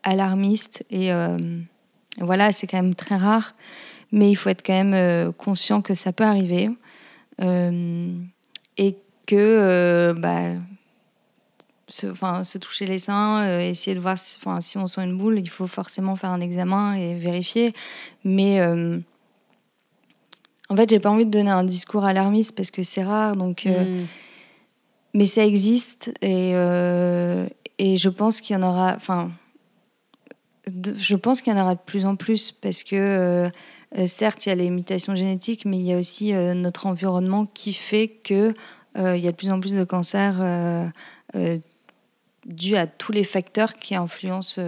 alarmiste et voilà, c'est quand même très rare, mais il faut être quand même conscient que ça peut arriver et que euh, bah, se, se toucher les seins, euh, essayer de voir si, si on sent une boule, il faut forcément faire un examen et vérifier, mais euh, en fait, j'ai pas envie de donner un discours alarmiste parce que c'est rare, donc. Mm. mais ça existe et, et je pense qu'il y en aura. Enfin, je pense qu'il y en aura de plus en plus parce que euh, certes, il y a les mutations génétiques, mais il y a aussi euh, notre environnement qui fait que euh, il y a de plus en plus de cancers euh, euh, dus à tous les facteurs qui influencent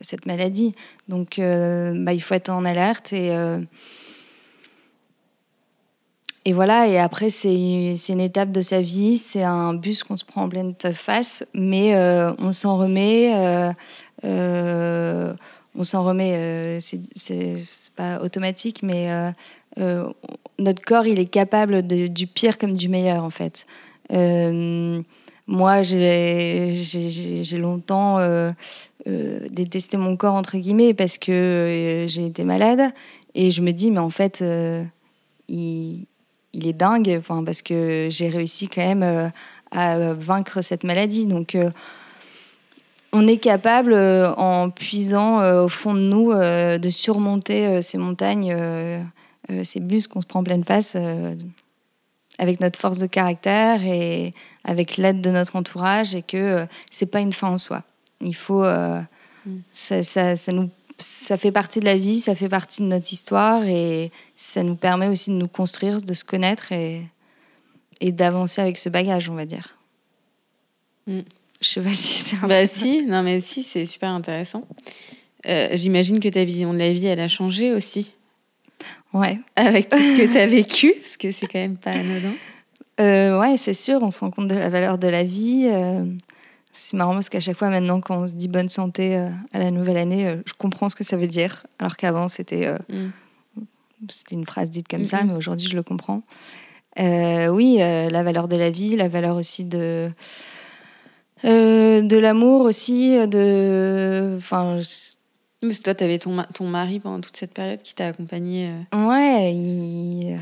cette maladie. Donc, bah, il faut être en alerte et et voilà, et après, c'est une étape de sa vie, c'est un bus qu'on se prend en pleine face, mais on s'en remet, on s'en remet, euh, c'est- pas automatique, mais euh, notre corps, il est capable du pire comme du meilleur, en fait. Euh, moi, j'ai longtemps euh, détesté mon corps, entre guillemets, parce que j'ai été malade, et je me dis, mais en fait, il il est dingue, parce que j'ai réussi quand même à vaincre cette maladie. Donc, on est capable, en puisant au fond de nous, de surmonter ces montagnes, ces bus qu'on se prend en pleine face, euh, avec notre force de caractère et avec l'aide de notre entourage, et que euh, c'est pas une fin en soi. Il faut, euh, Mm. ça, ça, ça nous ça fait partie de la vie, ça fait partie de notre histoire et ça nous permet aussi de nous construire, de se connaître et, et d'avancer avec ce bagage, on va dire. Mm. Je sais pas si c'est. Bah si, non mais si, c'est super intéressant. Euh, J'imagine que ta vision de la vie, elle a changé aussi Ouais, avec tout ce que tu as vécu, parce que c'est quand même pas anodin. Euh, ouais c'est sûr, on se rend compte de la valeur de la vie. euh, c'est marrant parce qu'à chaque fois maintenant, quand on se dit bonne santé euh, à la nouvelle année, euh, je comprends ce que ça veut dire. Alors qu'avant, c'était Mm. c'était une phrase dite comme Mhm. ça, mais aujourd'hui, je le comprends. Oui, la valeur de la vie, la valeur aussi de de l'amour aussi, de enfin Parce que toi, tu avais ton, ton mari pendant toute cette période qui t'a accompagné. euh. ouais, il,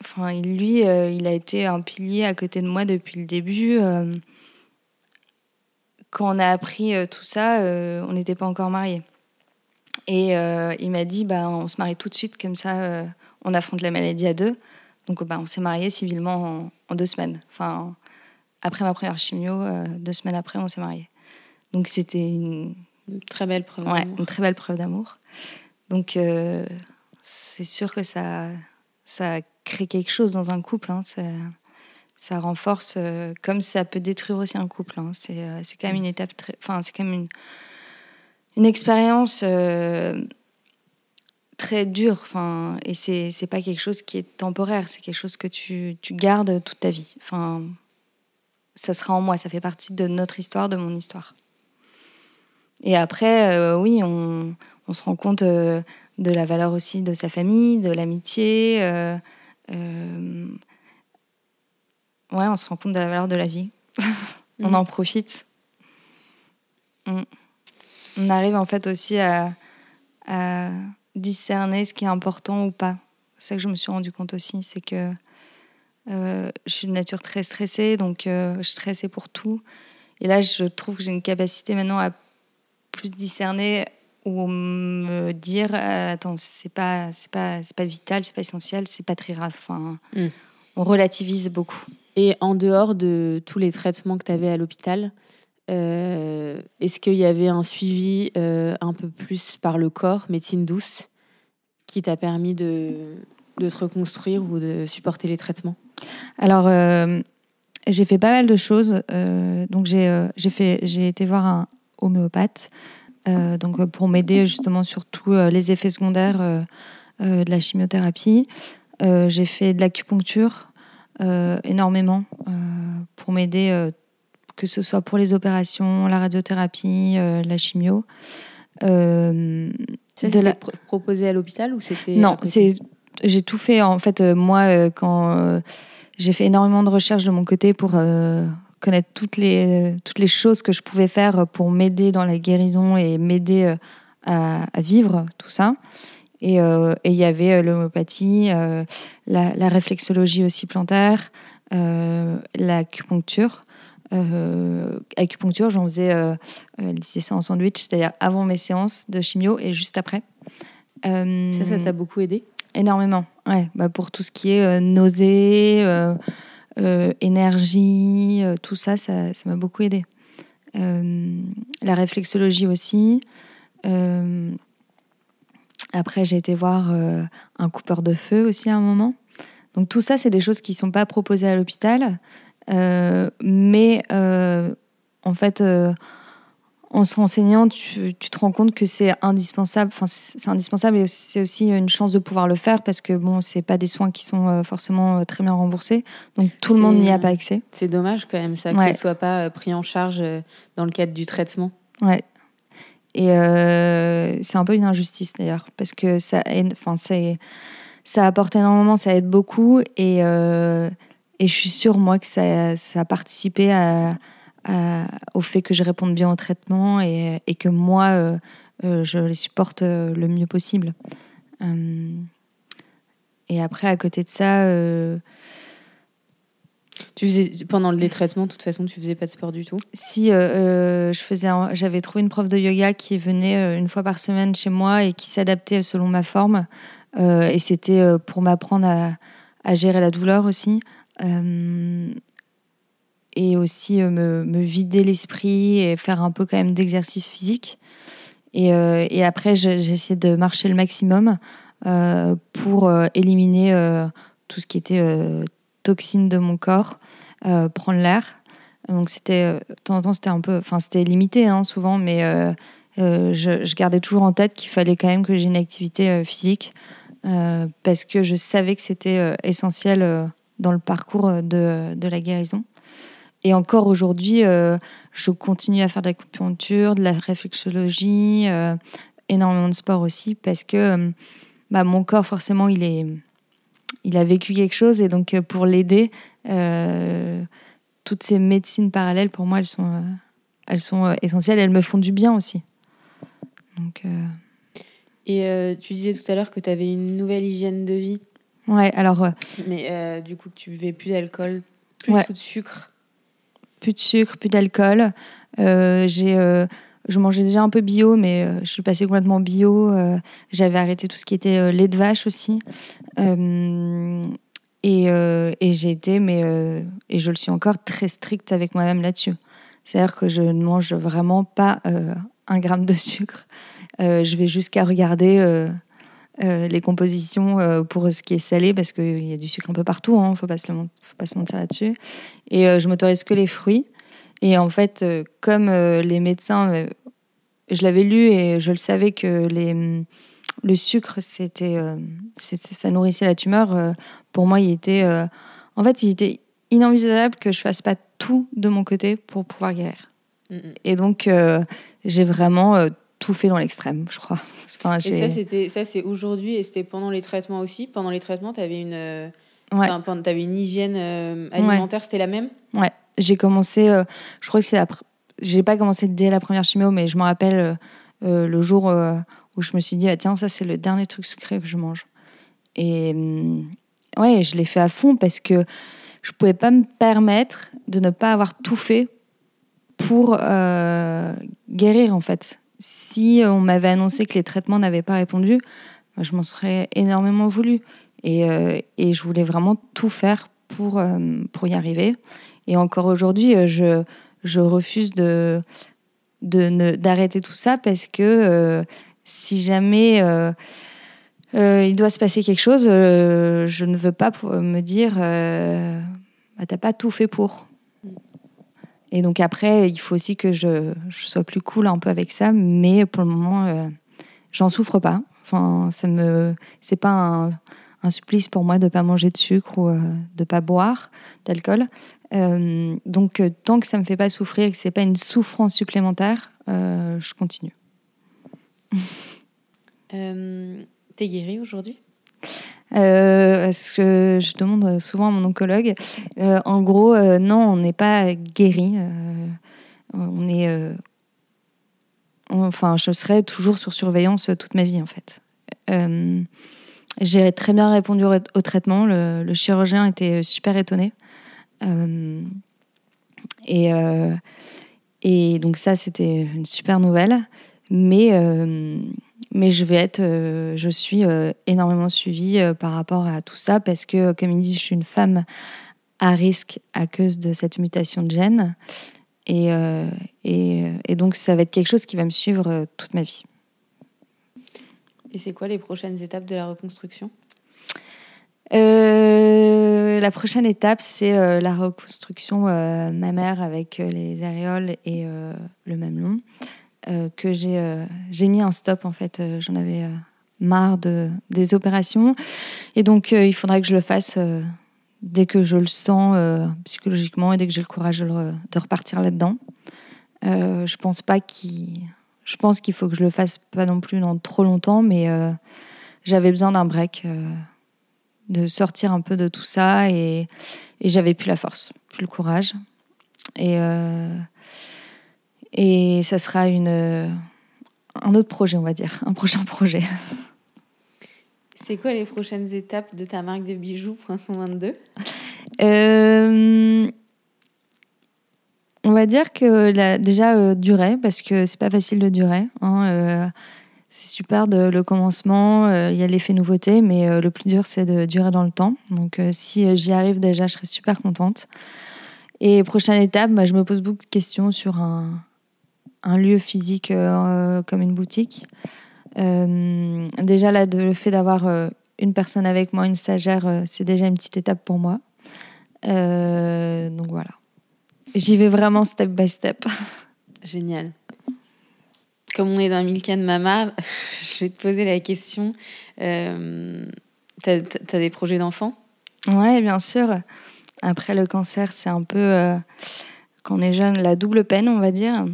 enfin lui, euh, il a été un pilier à côté de moi depuis le début. euh, quand on a appris euh, tout ça, on n'était pas encore mariés. Et il m'a dit, bah, on se marie tout de suite, comme ça, on affronte la maladie à deux. Donc, bah, on s'est mariés civilement en, deux semaines. Enfin, après ma première chimio, deux semaines après, on s'est mariés. Donc, c'était une, Une très belle preuve. ouais, d'amour. une très belle preuve d'amour. Donc, euh, c'est sûr que ça, ça crée quelque chose dans un couple. hein. Ça, ça renforce, euh, comme ça peut détruire aussi un couple. hein. C'est euh, quand même une étape très. Enfin, c'est quand même une, une expérience très dure. Enfin, et c'est c'est pas quelque chose qui est temporaire. C'est quelque chose que tu, tu gardes toute ta vie. Enfin, ça sera en moi. Ça fait partie de notre histoire, de mon histoire. Et après, euh, oui, on, on se rend compte euh, de la valeur aussi de sa famille, de l'amitié. euh, ouais, on se rend compte de la valeur de la vie. on Mhm. en profite. Mm. On arrive en fait aussi à, à discerner ce qui est important ou pas. C'est ça que je me suis rendu compte aussi, c'est que je suis de nature très stressée, donc je stressais pour tout. Et là, je trouve que j'ai une capacité maintenant à plus discerner ou me dire euh, attends c'est pas c'est pas c'est pas vital c'est pas essentiel c'est pas très grave enfin Mm. on relativise beaucoup Et en dehors de tous les traitements que tu avais à l'hôpital, euh, est-ce qu'il y avait un suivi euh, un peu plus par le corps, médecine douce, qui t'a permis de, de te reconstruire ou de supporter les traitements? Alors euh, j'ai fait pas mal de choses. donc j'ai fait j'ai été voir un homéopathe donc pour m'aider justement sur tous les effets secondaires de la chimiothérapie. j'ai fait de l'acupuncture énormément pour m'aider que ce soit pour les opérations, la radiothérapie, la chimio. Euh, ça, de la... proposé à l'hôpital ou c'était Non, c'est j'ai tout fait en fait euh, moi euh, quand j'ai fait énormément de recherches de mon côté pour connaître toutes les toutes les choses que je pouvais faire pour m'aider dans la guérison et m'aider à, vivre tout ça. Et il y avait l'homéopathie, la, la, réflexologie aussi plantaire, l'acupuncture euh, acupuncture, j'en faisais euh, euh les séances sandwich, c'est-à-dire avant mes séances de chimio et juste après. Euh, ça, ça t'a beaucoup aidé? Énormément, ouais. Bah, pour tout ce qui est euh, nausée, énergie, tout ça, ça m'a beaucoup aidé. la réflexologie aussi. après, j'ai été voir un coupeur de feu aussi à un moment. Donc tout ça, c'est des choses qui ne sont pas proposées à l'hôpital, euh, mais euh, en fait, euh, en se renseignant, tu, tu, te rends compte que c'est indispensable. Enfin, c'est indispensable et c'est aussi une chance de pouvoir le faire parce que bon, c'est pas des soins qui sont forcément très bien remboursés. Donc tout le monde n'y a pas accès. C'est dommage quand même ça que ce soit pas pris en charge dans le cadre du traitement. Ouais. Et c'est un peu une injustice d'ailleurs parce que ça, enfin, ça apporte énormément, ça aide beaucoup et et je suis sûre, moi, que ça, ça a participé à, au fait que je réponde bien au traitement et, et que moi, euh, euh, je les supporte euh, le mieux possible. et après, à côté de ça. tu faisais, pendant les traitements, de toute façon, tu faisais pas de sport du tout? Si, je faisais, j'avais trouvé une prof de yoga qui venait une fois par semaine chez moi et qui s'adaptait selon ma forme. et c'était pour m'apprendre à, à, gérer la douleur aussi, euh, et aussi euh, me, vider l'esprit et faire un peu quand même d'exercice physique. Et, euh, après, j'essaie de marcher le maximum pour éliminer tout ce qui était toxine de mon corps, prendre l'air. Donc c'était, de temps en temps, c'était un peu, enfin c'était limité hein, souvent, mais je, gardais toujours en tête qu'il fallait quand même que j'ai une activité physique parce que je savais que c'était essentiel dans le parcours euh, de, de la guérison. Et encore aujourd'hui, euh, je continue à faire de l'acupuncture, de la réflexologie, euh, énormément de sport aussi, parce que bah, mon corps, forcément, il, est, il a vécu quelque chose. Et donc, pour l'aider, toutes ces médecines parallèles, pour moi, elles sont, elles sont essentielles. Elles me font du bien aussi. Donc, Et tu disais tout à l'heure que tu avais une nouvelle hygiène de vie. Ouais, alors. Euh, Mais euh, du coup, tu buvais plus d'alcool, plus de sucre. Plus de sucre, plus d'alcool. Euh, j'ai, je mangeais déjà un peu bio, mais je suis passée complètement bio. J'avais arrêté tout ce qui était lait de vache aussi. et, et j'ai été, mais et je le suis encore très stricte avec moi-même là-dessus. C'est-à-dire que je ne mange vraiment pas un gramme de sucre. je vais jusqu'à regarder euh, les compositions euh, pour ce qui est salé, parce qu'il y a du sucre un peu partout, il hein, ne faut, pas se mentir là-dessus. Et euh, je m'autorise que les fruits. Et en fait, comme les médecins, je l'avais lu et je le savais que les, le sucre, c'était, ça nourrissait la tumeur. pour moi, il était, en fait, il était inenvisageable que je fasse pas tout de mon côté pour pouvoir guérir. Et donc, j'ai vraiment tout fait dans l'extrême, je crois. Enfin, et ça, c'était, ça, c'est aujourd'hui et c'était pendant les traitements aussi. Pendant les traitements, tu avais une, euh, ouais. avais une hygiène euh, alimentaire, c'était la même? Ouais, j'ai commencé, euh, je crois que c'est après. J'ai pas commencé dès la première chimio, mais je me rappelle le jour où je me suis dit, ah, tiens, ça, c'est le dernier truc sucré que je mange. Et hum, ouais, je l'ai fait à fond parce que je pouvais pas me permettre de ne pas avoir tout fait pour guérir, en fait si on m'avait annoncé que les traitements n'avaient pas répondu, je m'en serais énormément voulu. Et, euh, et, je voulais vraiment tout faire pour, euh, pour y arriver. Et encore aujourd'hui, euh, je, je refuse de, d'arrêter tout ça parce que si jamais il doit se passer quelque chose, je ne veux pas me dire bah, t'as pas tout fait pour. Et donc après, il faut aussi que je, sois plus cool un peu avec ça, mais pour le moment, j'en souffre pas. Enfin, ça me, c'est pas un, supplice pour moi de pas manger de sucre ou de pas boire d'alcool. donc tant que ça me fait pas souffrir, que c'est pas une souffrance supplémentaire, je continue. T'es guérie aujourd'hui? Euh, parce que je demande souvent à mon oncologue. Euh, en gros, euh, non, on n'est pas guéri. on est. enfin, je serai toujours sur surveillance toute ma vie, en fait. J'ai très bien répondu au, traitement. Le, le, chirurgien était super étonné. et, et donc, ça, c'était une super nouvelle. Mais mais je vais être, euh, je suis euh, énormément suivie euh, par rapport à tout ça parce que, comme il dit, je suis une femme à risque à cause de cette mutation de gène. Et, et, et, donc, ça va être quelque chose qui va me suivre toute ma vie. Et c'est quoi les prochaines étapes de la reconstruction? La prochaine étape, c'est la reconstruction mammaire avec les aréoles et le mamelon. Euh, que j'ai euh, mis un stop en fait. Euh, j'en avais marre de, des opérations. Et donc, il faudrait que je le fasse dès que je le sens psychologiquement et dès que j'ai le courage de, repartir là-dedans. je pense pas qu'il. Je pense qu'il faut que je le fasse pas non plus dans trop longtemps, mais j'avais besoin d'un break, de sortir un peu de tout ça et j'avais plus la force, plus le courage. Et et ça sera une, euh, un autre projet, on va dire, un prochain projet. C'est quoi les prochaines étapes de ta marque de bijoux Prince 22 euh, On va dire que la, déjà euh, durer, parce que c'est pas facile de durer. Hein, c'est super de le commencement, il y a l'effet nouveauté, mais le plus dur c'est de durer dans le temps. Donc si j'y arrive déjà, je serai super contente. Et prochaine étape, bah, je me pose beaucoup de questions sur un, un lieu physique euh, comme une boutique. Euh, déjà, là, de, le fait d'avoir euh, une personne avec moi, une stagiaire, c'est déjà une petite étape pour moi. donc voilà. J'y vais vraiment step by step. Génial. Comme on est dans Milkan Mama, je vais te poser la question. T'as as des projets d'enfants? Ouais, bien sûr. Après le cancer, c'est un peu, quand on est jeune, la double peine, on va dire.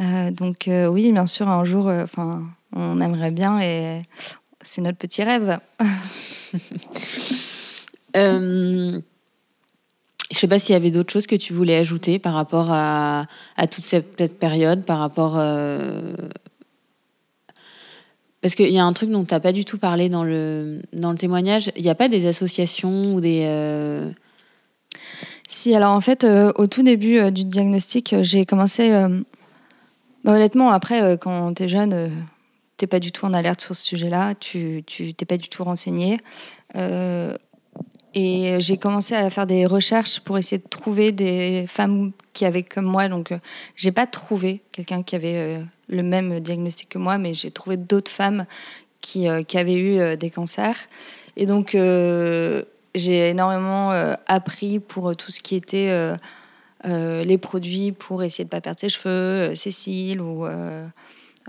Euh, donc euh, oui, bien sûr, un jour, euh, enfin, on aimerait bien et c'est notre petit rêve. euh, je sais pas s'il y avait d'autres choses que tu voulais ajouter par rapport à, à toute cette période, par rapport. Parce qu'il y a un truc dont tu n'as pas du tout parlé dans le, dans le témoignage. Il n'y a pas des associations ou des. Si, alors en fait, au tout début du diagnostic, j'ai commencé bah, honnêtement, après, euh, quand tu es jeune, euh, tu n'es pas du tout en alerte sur ce sujet-là, tu t'es pas du tout renseigné. Euh, et j'ai commencé à faire des recherches pour essayer de trouver des femmes qui avaient comme moi. Donc, j'ai pas trouvé quelqu'un qui avait le même diagnostic que moi, mais j'ai trouvé d'autres femmes qui, qui, avaient eu des cancers. Et donc, j'ai énormément appris pour tout ce qui était euh, les produits pour essayer de ne pas perdre ses cheveux, euh, ses cils ou euh,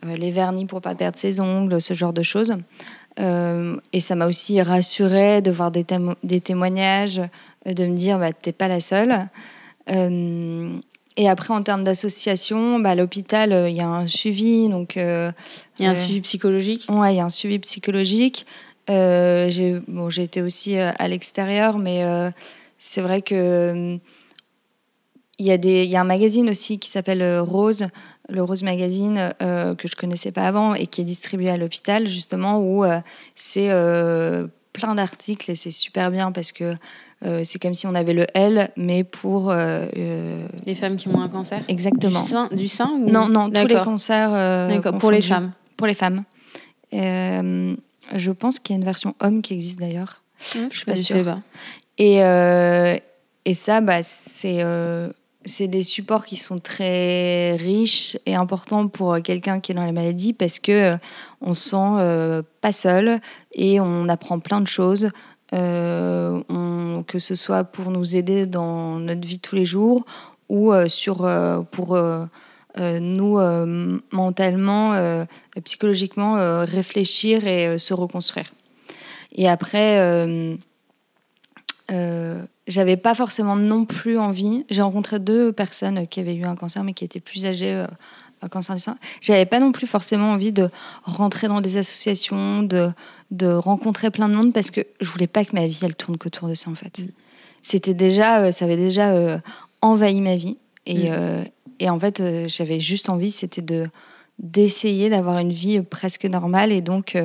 les vernis pour ne pas perdre ses ongles, ce genre de choses. et ça m'a aussi rassurée de voir des, des témoignages, de me dire bah, n'es pas la seule. Et après, en termes d'association, bah, à l'hôpital, il y a un suivi. Donc, il y a un suivi psychologique? Oui, il y a un suivi psychologique. j'ai bon, été aussi à l'extérieur, mais c'est vrai que il y, a des, il y a un magazine aussi qui s'appelle euh, Rose, le Rose Magazine, euh, que je connaissais pas avant et qui est distribué à l'hôpital, justement, où euh, c'est plein d'articles et c'est super bien parce que c'est comme si on avait le L, mais pour. les femmes qui ont un cancer? Exactement. Du sein, ou... Non, non, tous les cancers. pour les femmes. Pour les femmes. je pense qu'il y a une version homme qui existe d'ailleurs. je je suis pas sûre. Et, et ça, bah, c'est c'est des supports qui sont très riches et importants pour quelqu'un qui est dans la maladie parce que euh, on se sent euh, pas seul et on apprend plein de choses. Euh, que ce soit pour nous aider dans notre vie tous les jours ou sur pour nous mentalement, psychologiquement réfléchir et se reconstruire. Et après, j'avais pas forcément non plus envie. J'ai rencontré deux personnes qui avaient eu un cancer mais qui étaient plus âgées un cancer du sein. J'avais pas non plus forcément envie de rentrer dans des associations, de, de rencontrer plein de monde parce que je voulais pas que ma vie elle tourne qu'autour de ça en fait. Mm. C'était déjà, euh, ça avait déjà euh, envahi ma vie et, mm. euh, et en fait j'avais juste envie, c'était de d'essayer d'avoir une vie presque normale et donc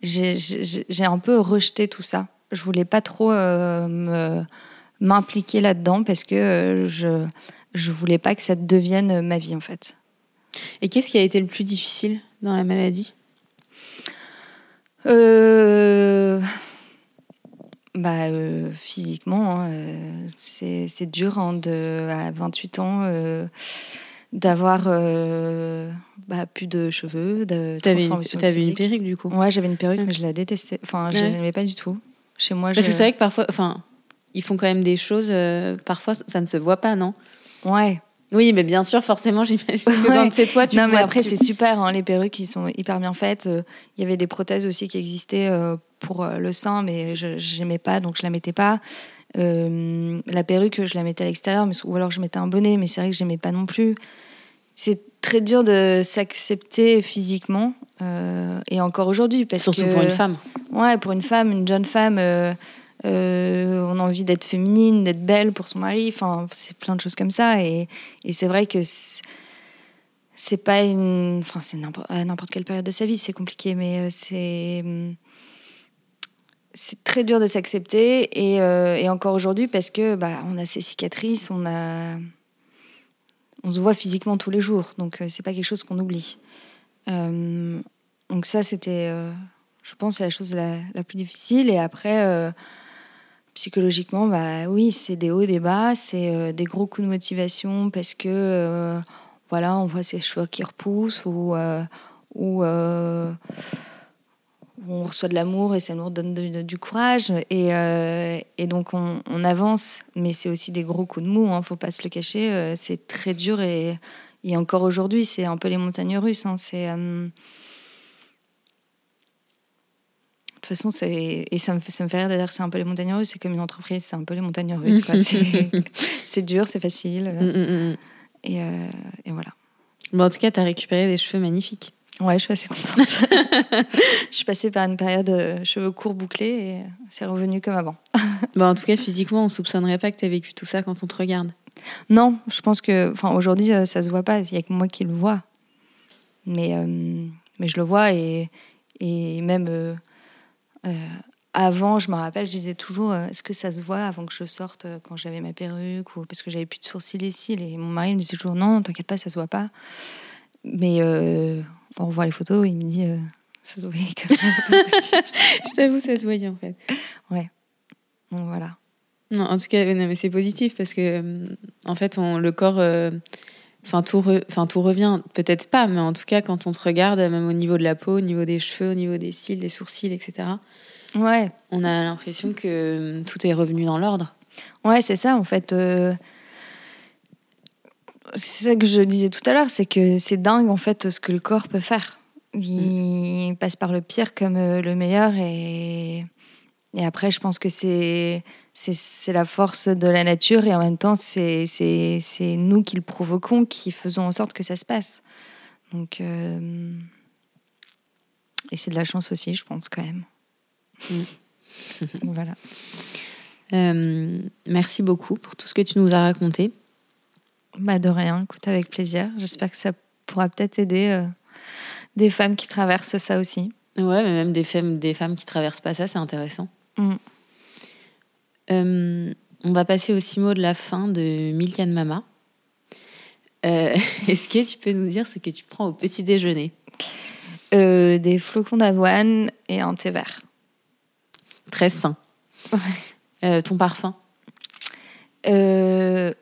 j'ai un peu rejeté tout ça. Je voulais pas trop m'impliquer là-dedans parce que je je voulais pas que ça devienne ma vie en fait. Et qu'est-ce qui a été le plus difficile dans la maladie? Euh... bah, euh, Physiquement, hein, euh, c'est dur hein, de, à 28 ans euh, d'avoir bah, plus de cheveux, de transformation Tu avais une perruque du coup? Ouais, j'avais une perruque, mais je la détestais. Enfin, je l'aimais pas du tout. Chez moi, Parce que c'est vrai que parfois, enfin, ils font quand même des choses, parfois ça ne se voit pas, non? Ouais. Oui, mais bien sûr, forcément, j'imagine que quand c'est toi, tu Non, mais après, c'est super, hein, les perruques, ils sont hyper bien faites. Euh, il y avait des prothèses aussi qui existaient euh, pour euh, le sein, mais je n'aimais pas, donc je la mettais pas. la perruque, je la mettais à l'extérieur, ou alors je mettais un bonnet, mais c'est vrai que j'aimais pas non plus. C'est très dur de s'accepter physiquement, et encore aujourd'hui. Surtout pour une femme. Ouais, pour une femme, une jeune femme euh, on a envie d'être féminine, d'être belle pour son mari. Enfin, c'est plein de choses comme ça. Et, c'est vrai que c'est pas une. Enfin, c'est n'importe quelle période de sa vie, c'est compliqué, mais euh, c'est. C'est très dur de s'accepter et, euh, et, encore aujourd'hui parce que bah, on a ces cicatrices, on a, on se voit physiquement tous les jours, donc c'est pas quelque chose qu'on oublie. donc ça, c'était, je pense, la chose la, la, plus difficile. Et après, psychologiquement, bah oui, c'est des hauts des bas, c'est euh, des gros coups de motivation parce que euh, voilà, on voit ses cheveux qui repoussent ou euh, ou on reçoit de l'amour et ça nous redonne du courage et, et donc on, on, avance, mais c'est aussi des gros coups de mou, hein, faut pas se le cacher, c'est très dur et, et encore aujourd'hui, c'est un peu les montagnes russes, hein, c'est de toute façon, c'est et ça me fait, ça me fait rire que c'est un peu les montagnes russes. C'est comme une entreprise, c'est un peu les montagnes russes. c'est dur, c'est facile. Mm, mm, mm. Et, euh, et, voilà. Bon, en tout cas, tu as récupéré des cheveux magnifiques. Ouais, je suis assez contente. je suis passée par une période de cheveux courts bouclés et c'est revenu comme avant. bon, en tout cas, physiquement, on soupçonnerait pas que tu as vécu tout ça quand on te regarde. Non, je pense que, enfin, aujourd'hui, euh, ça se voit pas. Il y a que moi qui le vois. Mais, euh, mais je le vois et, et même euh, avant, je me rappelle, je disais toujours euh, est-ce que ça se voit avant que je sorte euh, quand j'avais ma perruque ou parce que j'avais plus de sourcils et cils et mon mari me disait toujours non, t'inquiète pas, ça se voit pas. Mais on revoit les photos, il me dit ça se voyait que je t'avoue, ça se voyait en fait. Ouais. Donc voilà. Non, en tout cas, mais c'est positif parce que en fait, on, le corps Enfin tout, enfin, tout revient, peut-être pas, mais en tout cas, quand on te regarde, même au niveau de la peau, au niveau des cheveux, au niveau des cils, des sourcils, etc., ouais. on a l'impression que hum, tout est revenu dans l'ordre. Ouais, c'est ça, en fait. Euh, c'est ça que je disais tout à l'heure, c'est que c'est dingue, en fait, ce que le corps peut faire. Il mm. passe par le pire comme euh, le meilleur et et après, je pense que c'est c'est la force de la nature et en même temps, c'est nous qui le provoquons, qui faisons en sorte que ça se passe. Donc, euh, et c'est de la chance aussi, je pense quand même. Mm. voilà. Euh, merci beaucoup pour tout ce que tu nous as raconté. Bah de rien, écoute avec plaisir. J'espère que ça pourra peut-être aider euh, des femmes qui traversent ça aussi. Ouais, mais même des femmes, des femmes qui traversent pas ça, c'est intéressant. Mm. Euh, on va passer au six mots de la fin de Milkan Mama. Euh, est-ce que tu peux nous dire ce que tu prends au petit déjeuner? Euh, Des flocons d'avoine et un thé vert. Très sain. ton parfum? Le,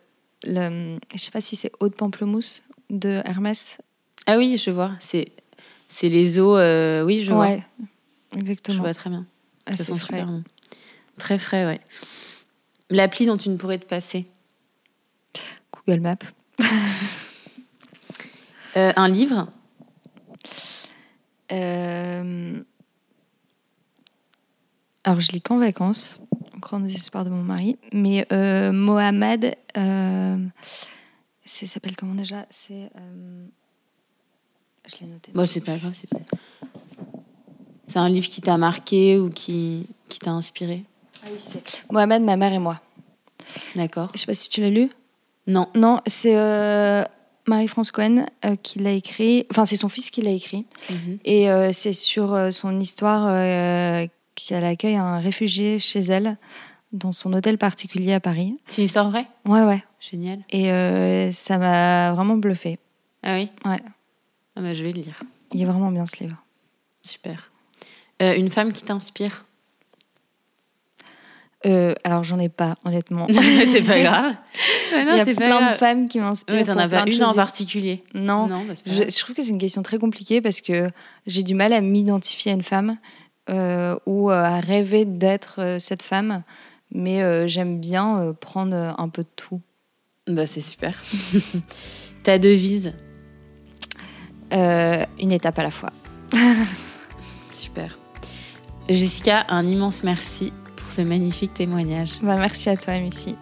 Je sais pas si c'est eau de pamplemousse de Hermès. Ah oui, je vois. C'est, les eaux. oui, je vois. exactement. Je vois très bien. Ah, ça sent frais. Très frais, ouais. L'appli dont tu ne pourrais te passer Google Maps. Euh, un livre Euh, Alors, je lis qu'en vacances, au grand désespoir de mon mari. Mais euh, Mohamed, c'est- ça s'appelle comment déjà? C'est. Je l'ai noté. Bon, c'est pas grave, c'est pas. C'est un livre qui t'a marqué ou qui, qui t'a inspiré? Ah oui, c'est Mohamed, ma mère et moi. D'accord. Je sais pas si tu l'as lu. Non. Non, c'est euh, Marie-France Cohen euh, qui l'a écrit. Enfin, c'est son fils qui l'a écrit. Mhm. Et euh, c'est sur son histoire qu'elle accueille un réfugié chez elle, dans son hôtel particulier à Paris. C'est une histoire vraie? Ouais, ouais. Génial. Et ça m'a vraiment bluffé. Ah oui? Ouais. Ah bah, je vais le lire. Il est vraiment bien ce livre. Super. Une femme qui t'inspire? Euh, alors, j'en ai pas, honnêtement. C'est pas grave. Ouais, non, Il y a plein de femmes qui m'inspirent. Ouais, t'en as pas une en particulier Non, Non, bah, Je, je trouve que c'est une question très compliquée parce que j'ai du mal à m'identifier à une femme euh, ou euh, à rêver d'être euh, cette femme, mais euh, j'aime bien euh, prendre un peu de tout. Bah, c'est super. Ta devise? Euh, une étape à la fois. Super. Jessica, un immense merci ce magnifique témoignage. Bah, merci à toi, Missy.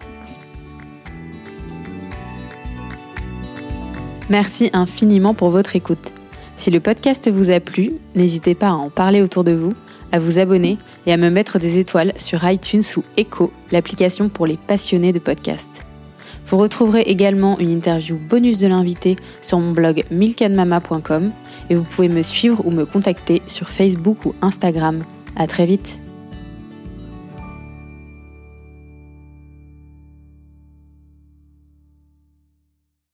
Merci infiniment pour votre écoute. Si le podcast vous a plu, n'hésitez pas à en parler autour de vous, à vous abonner et à me mettre des étoiles sur iTunes ou Echo, l'application pour les passionnés de podcasts. Vous retrouverez également une interview bonus de l'invité sur mon blog milkandmama.com et vous pouvez me suivre ou me contacter sur Facebook ou Instagram. À très vite.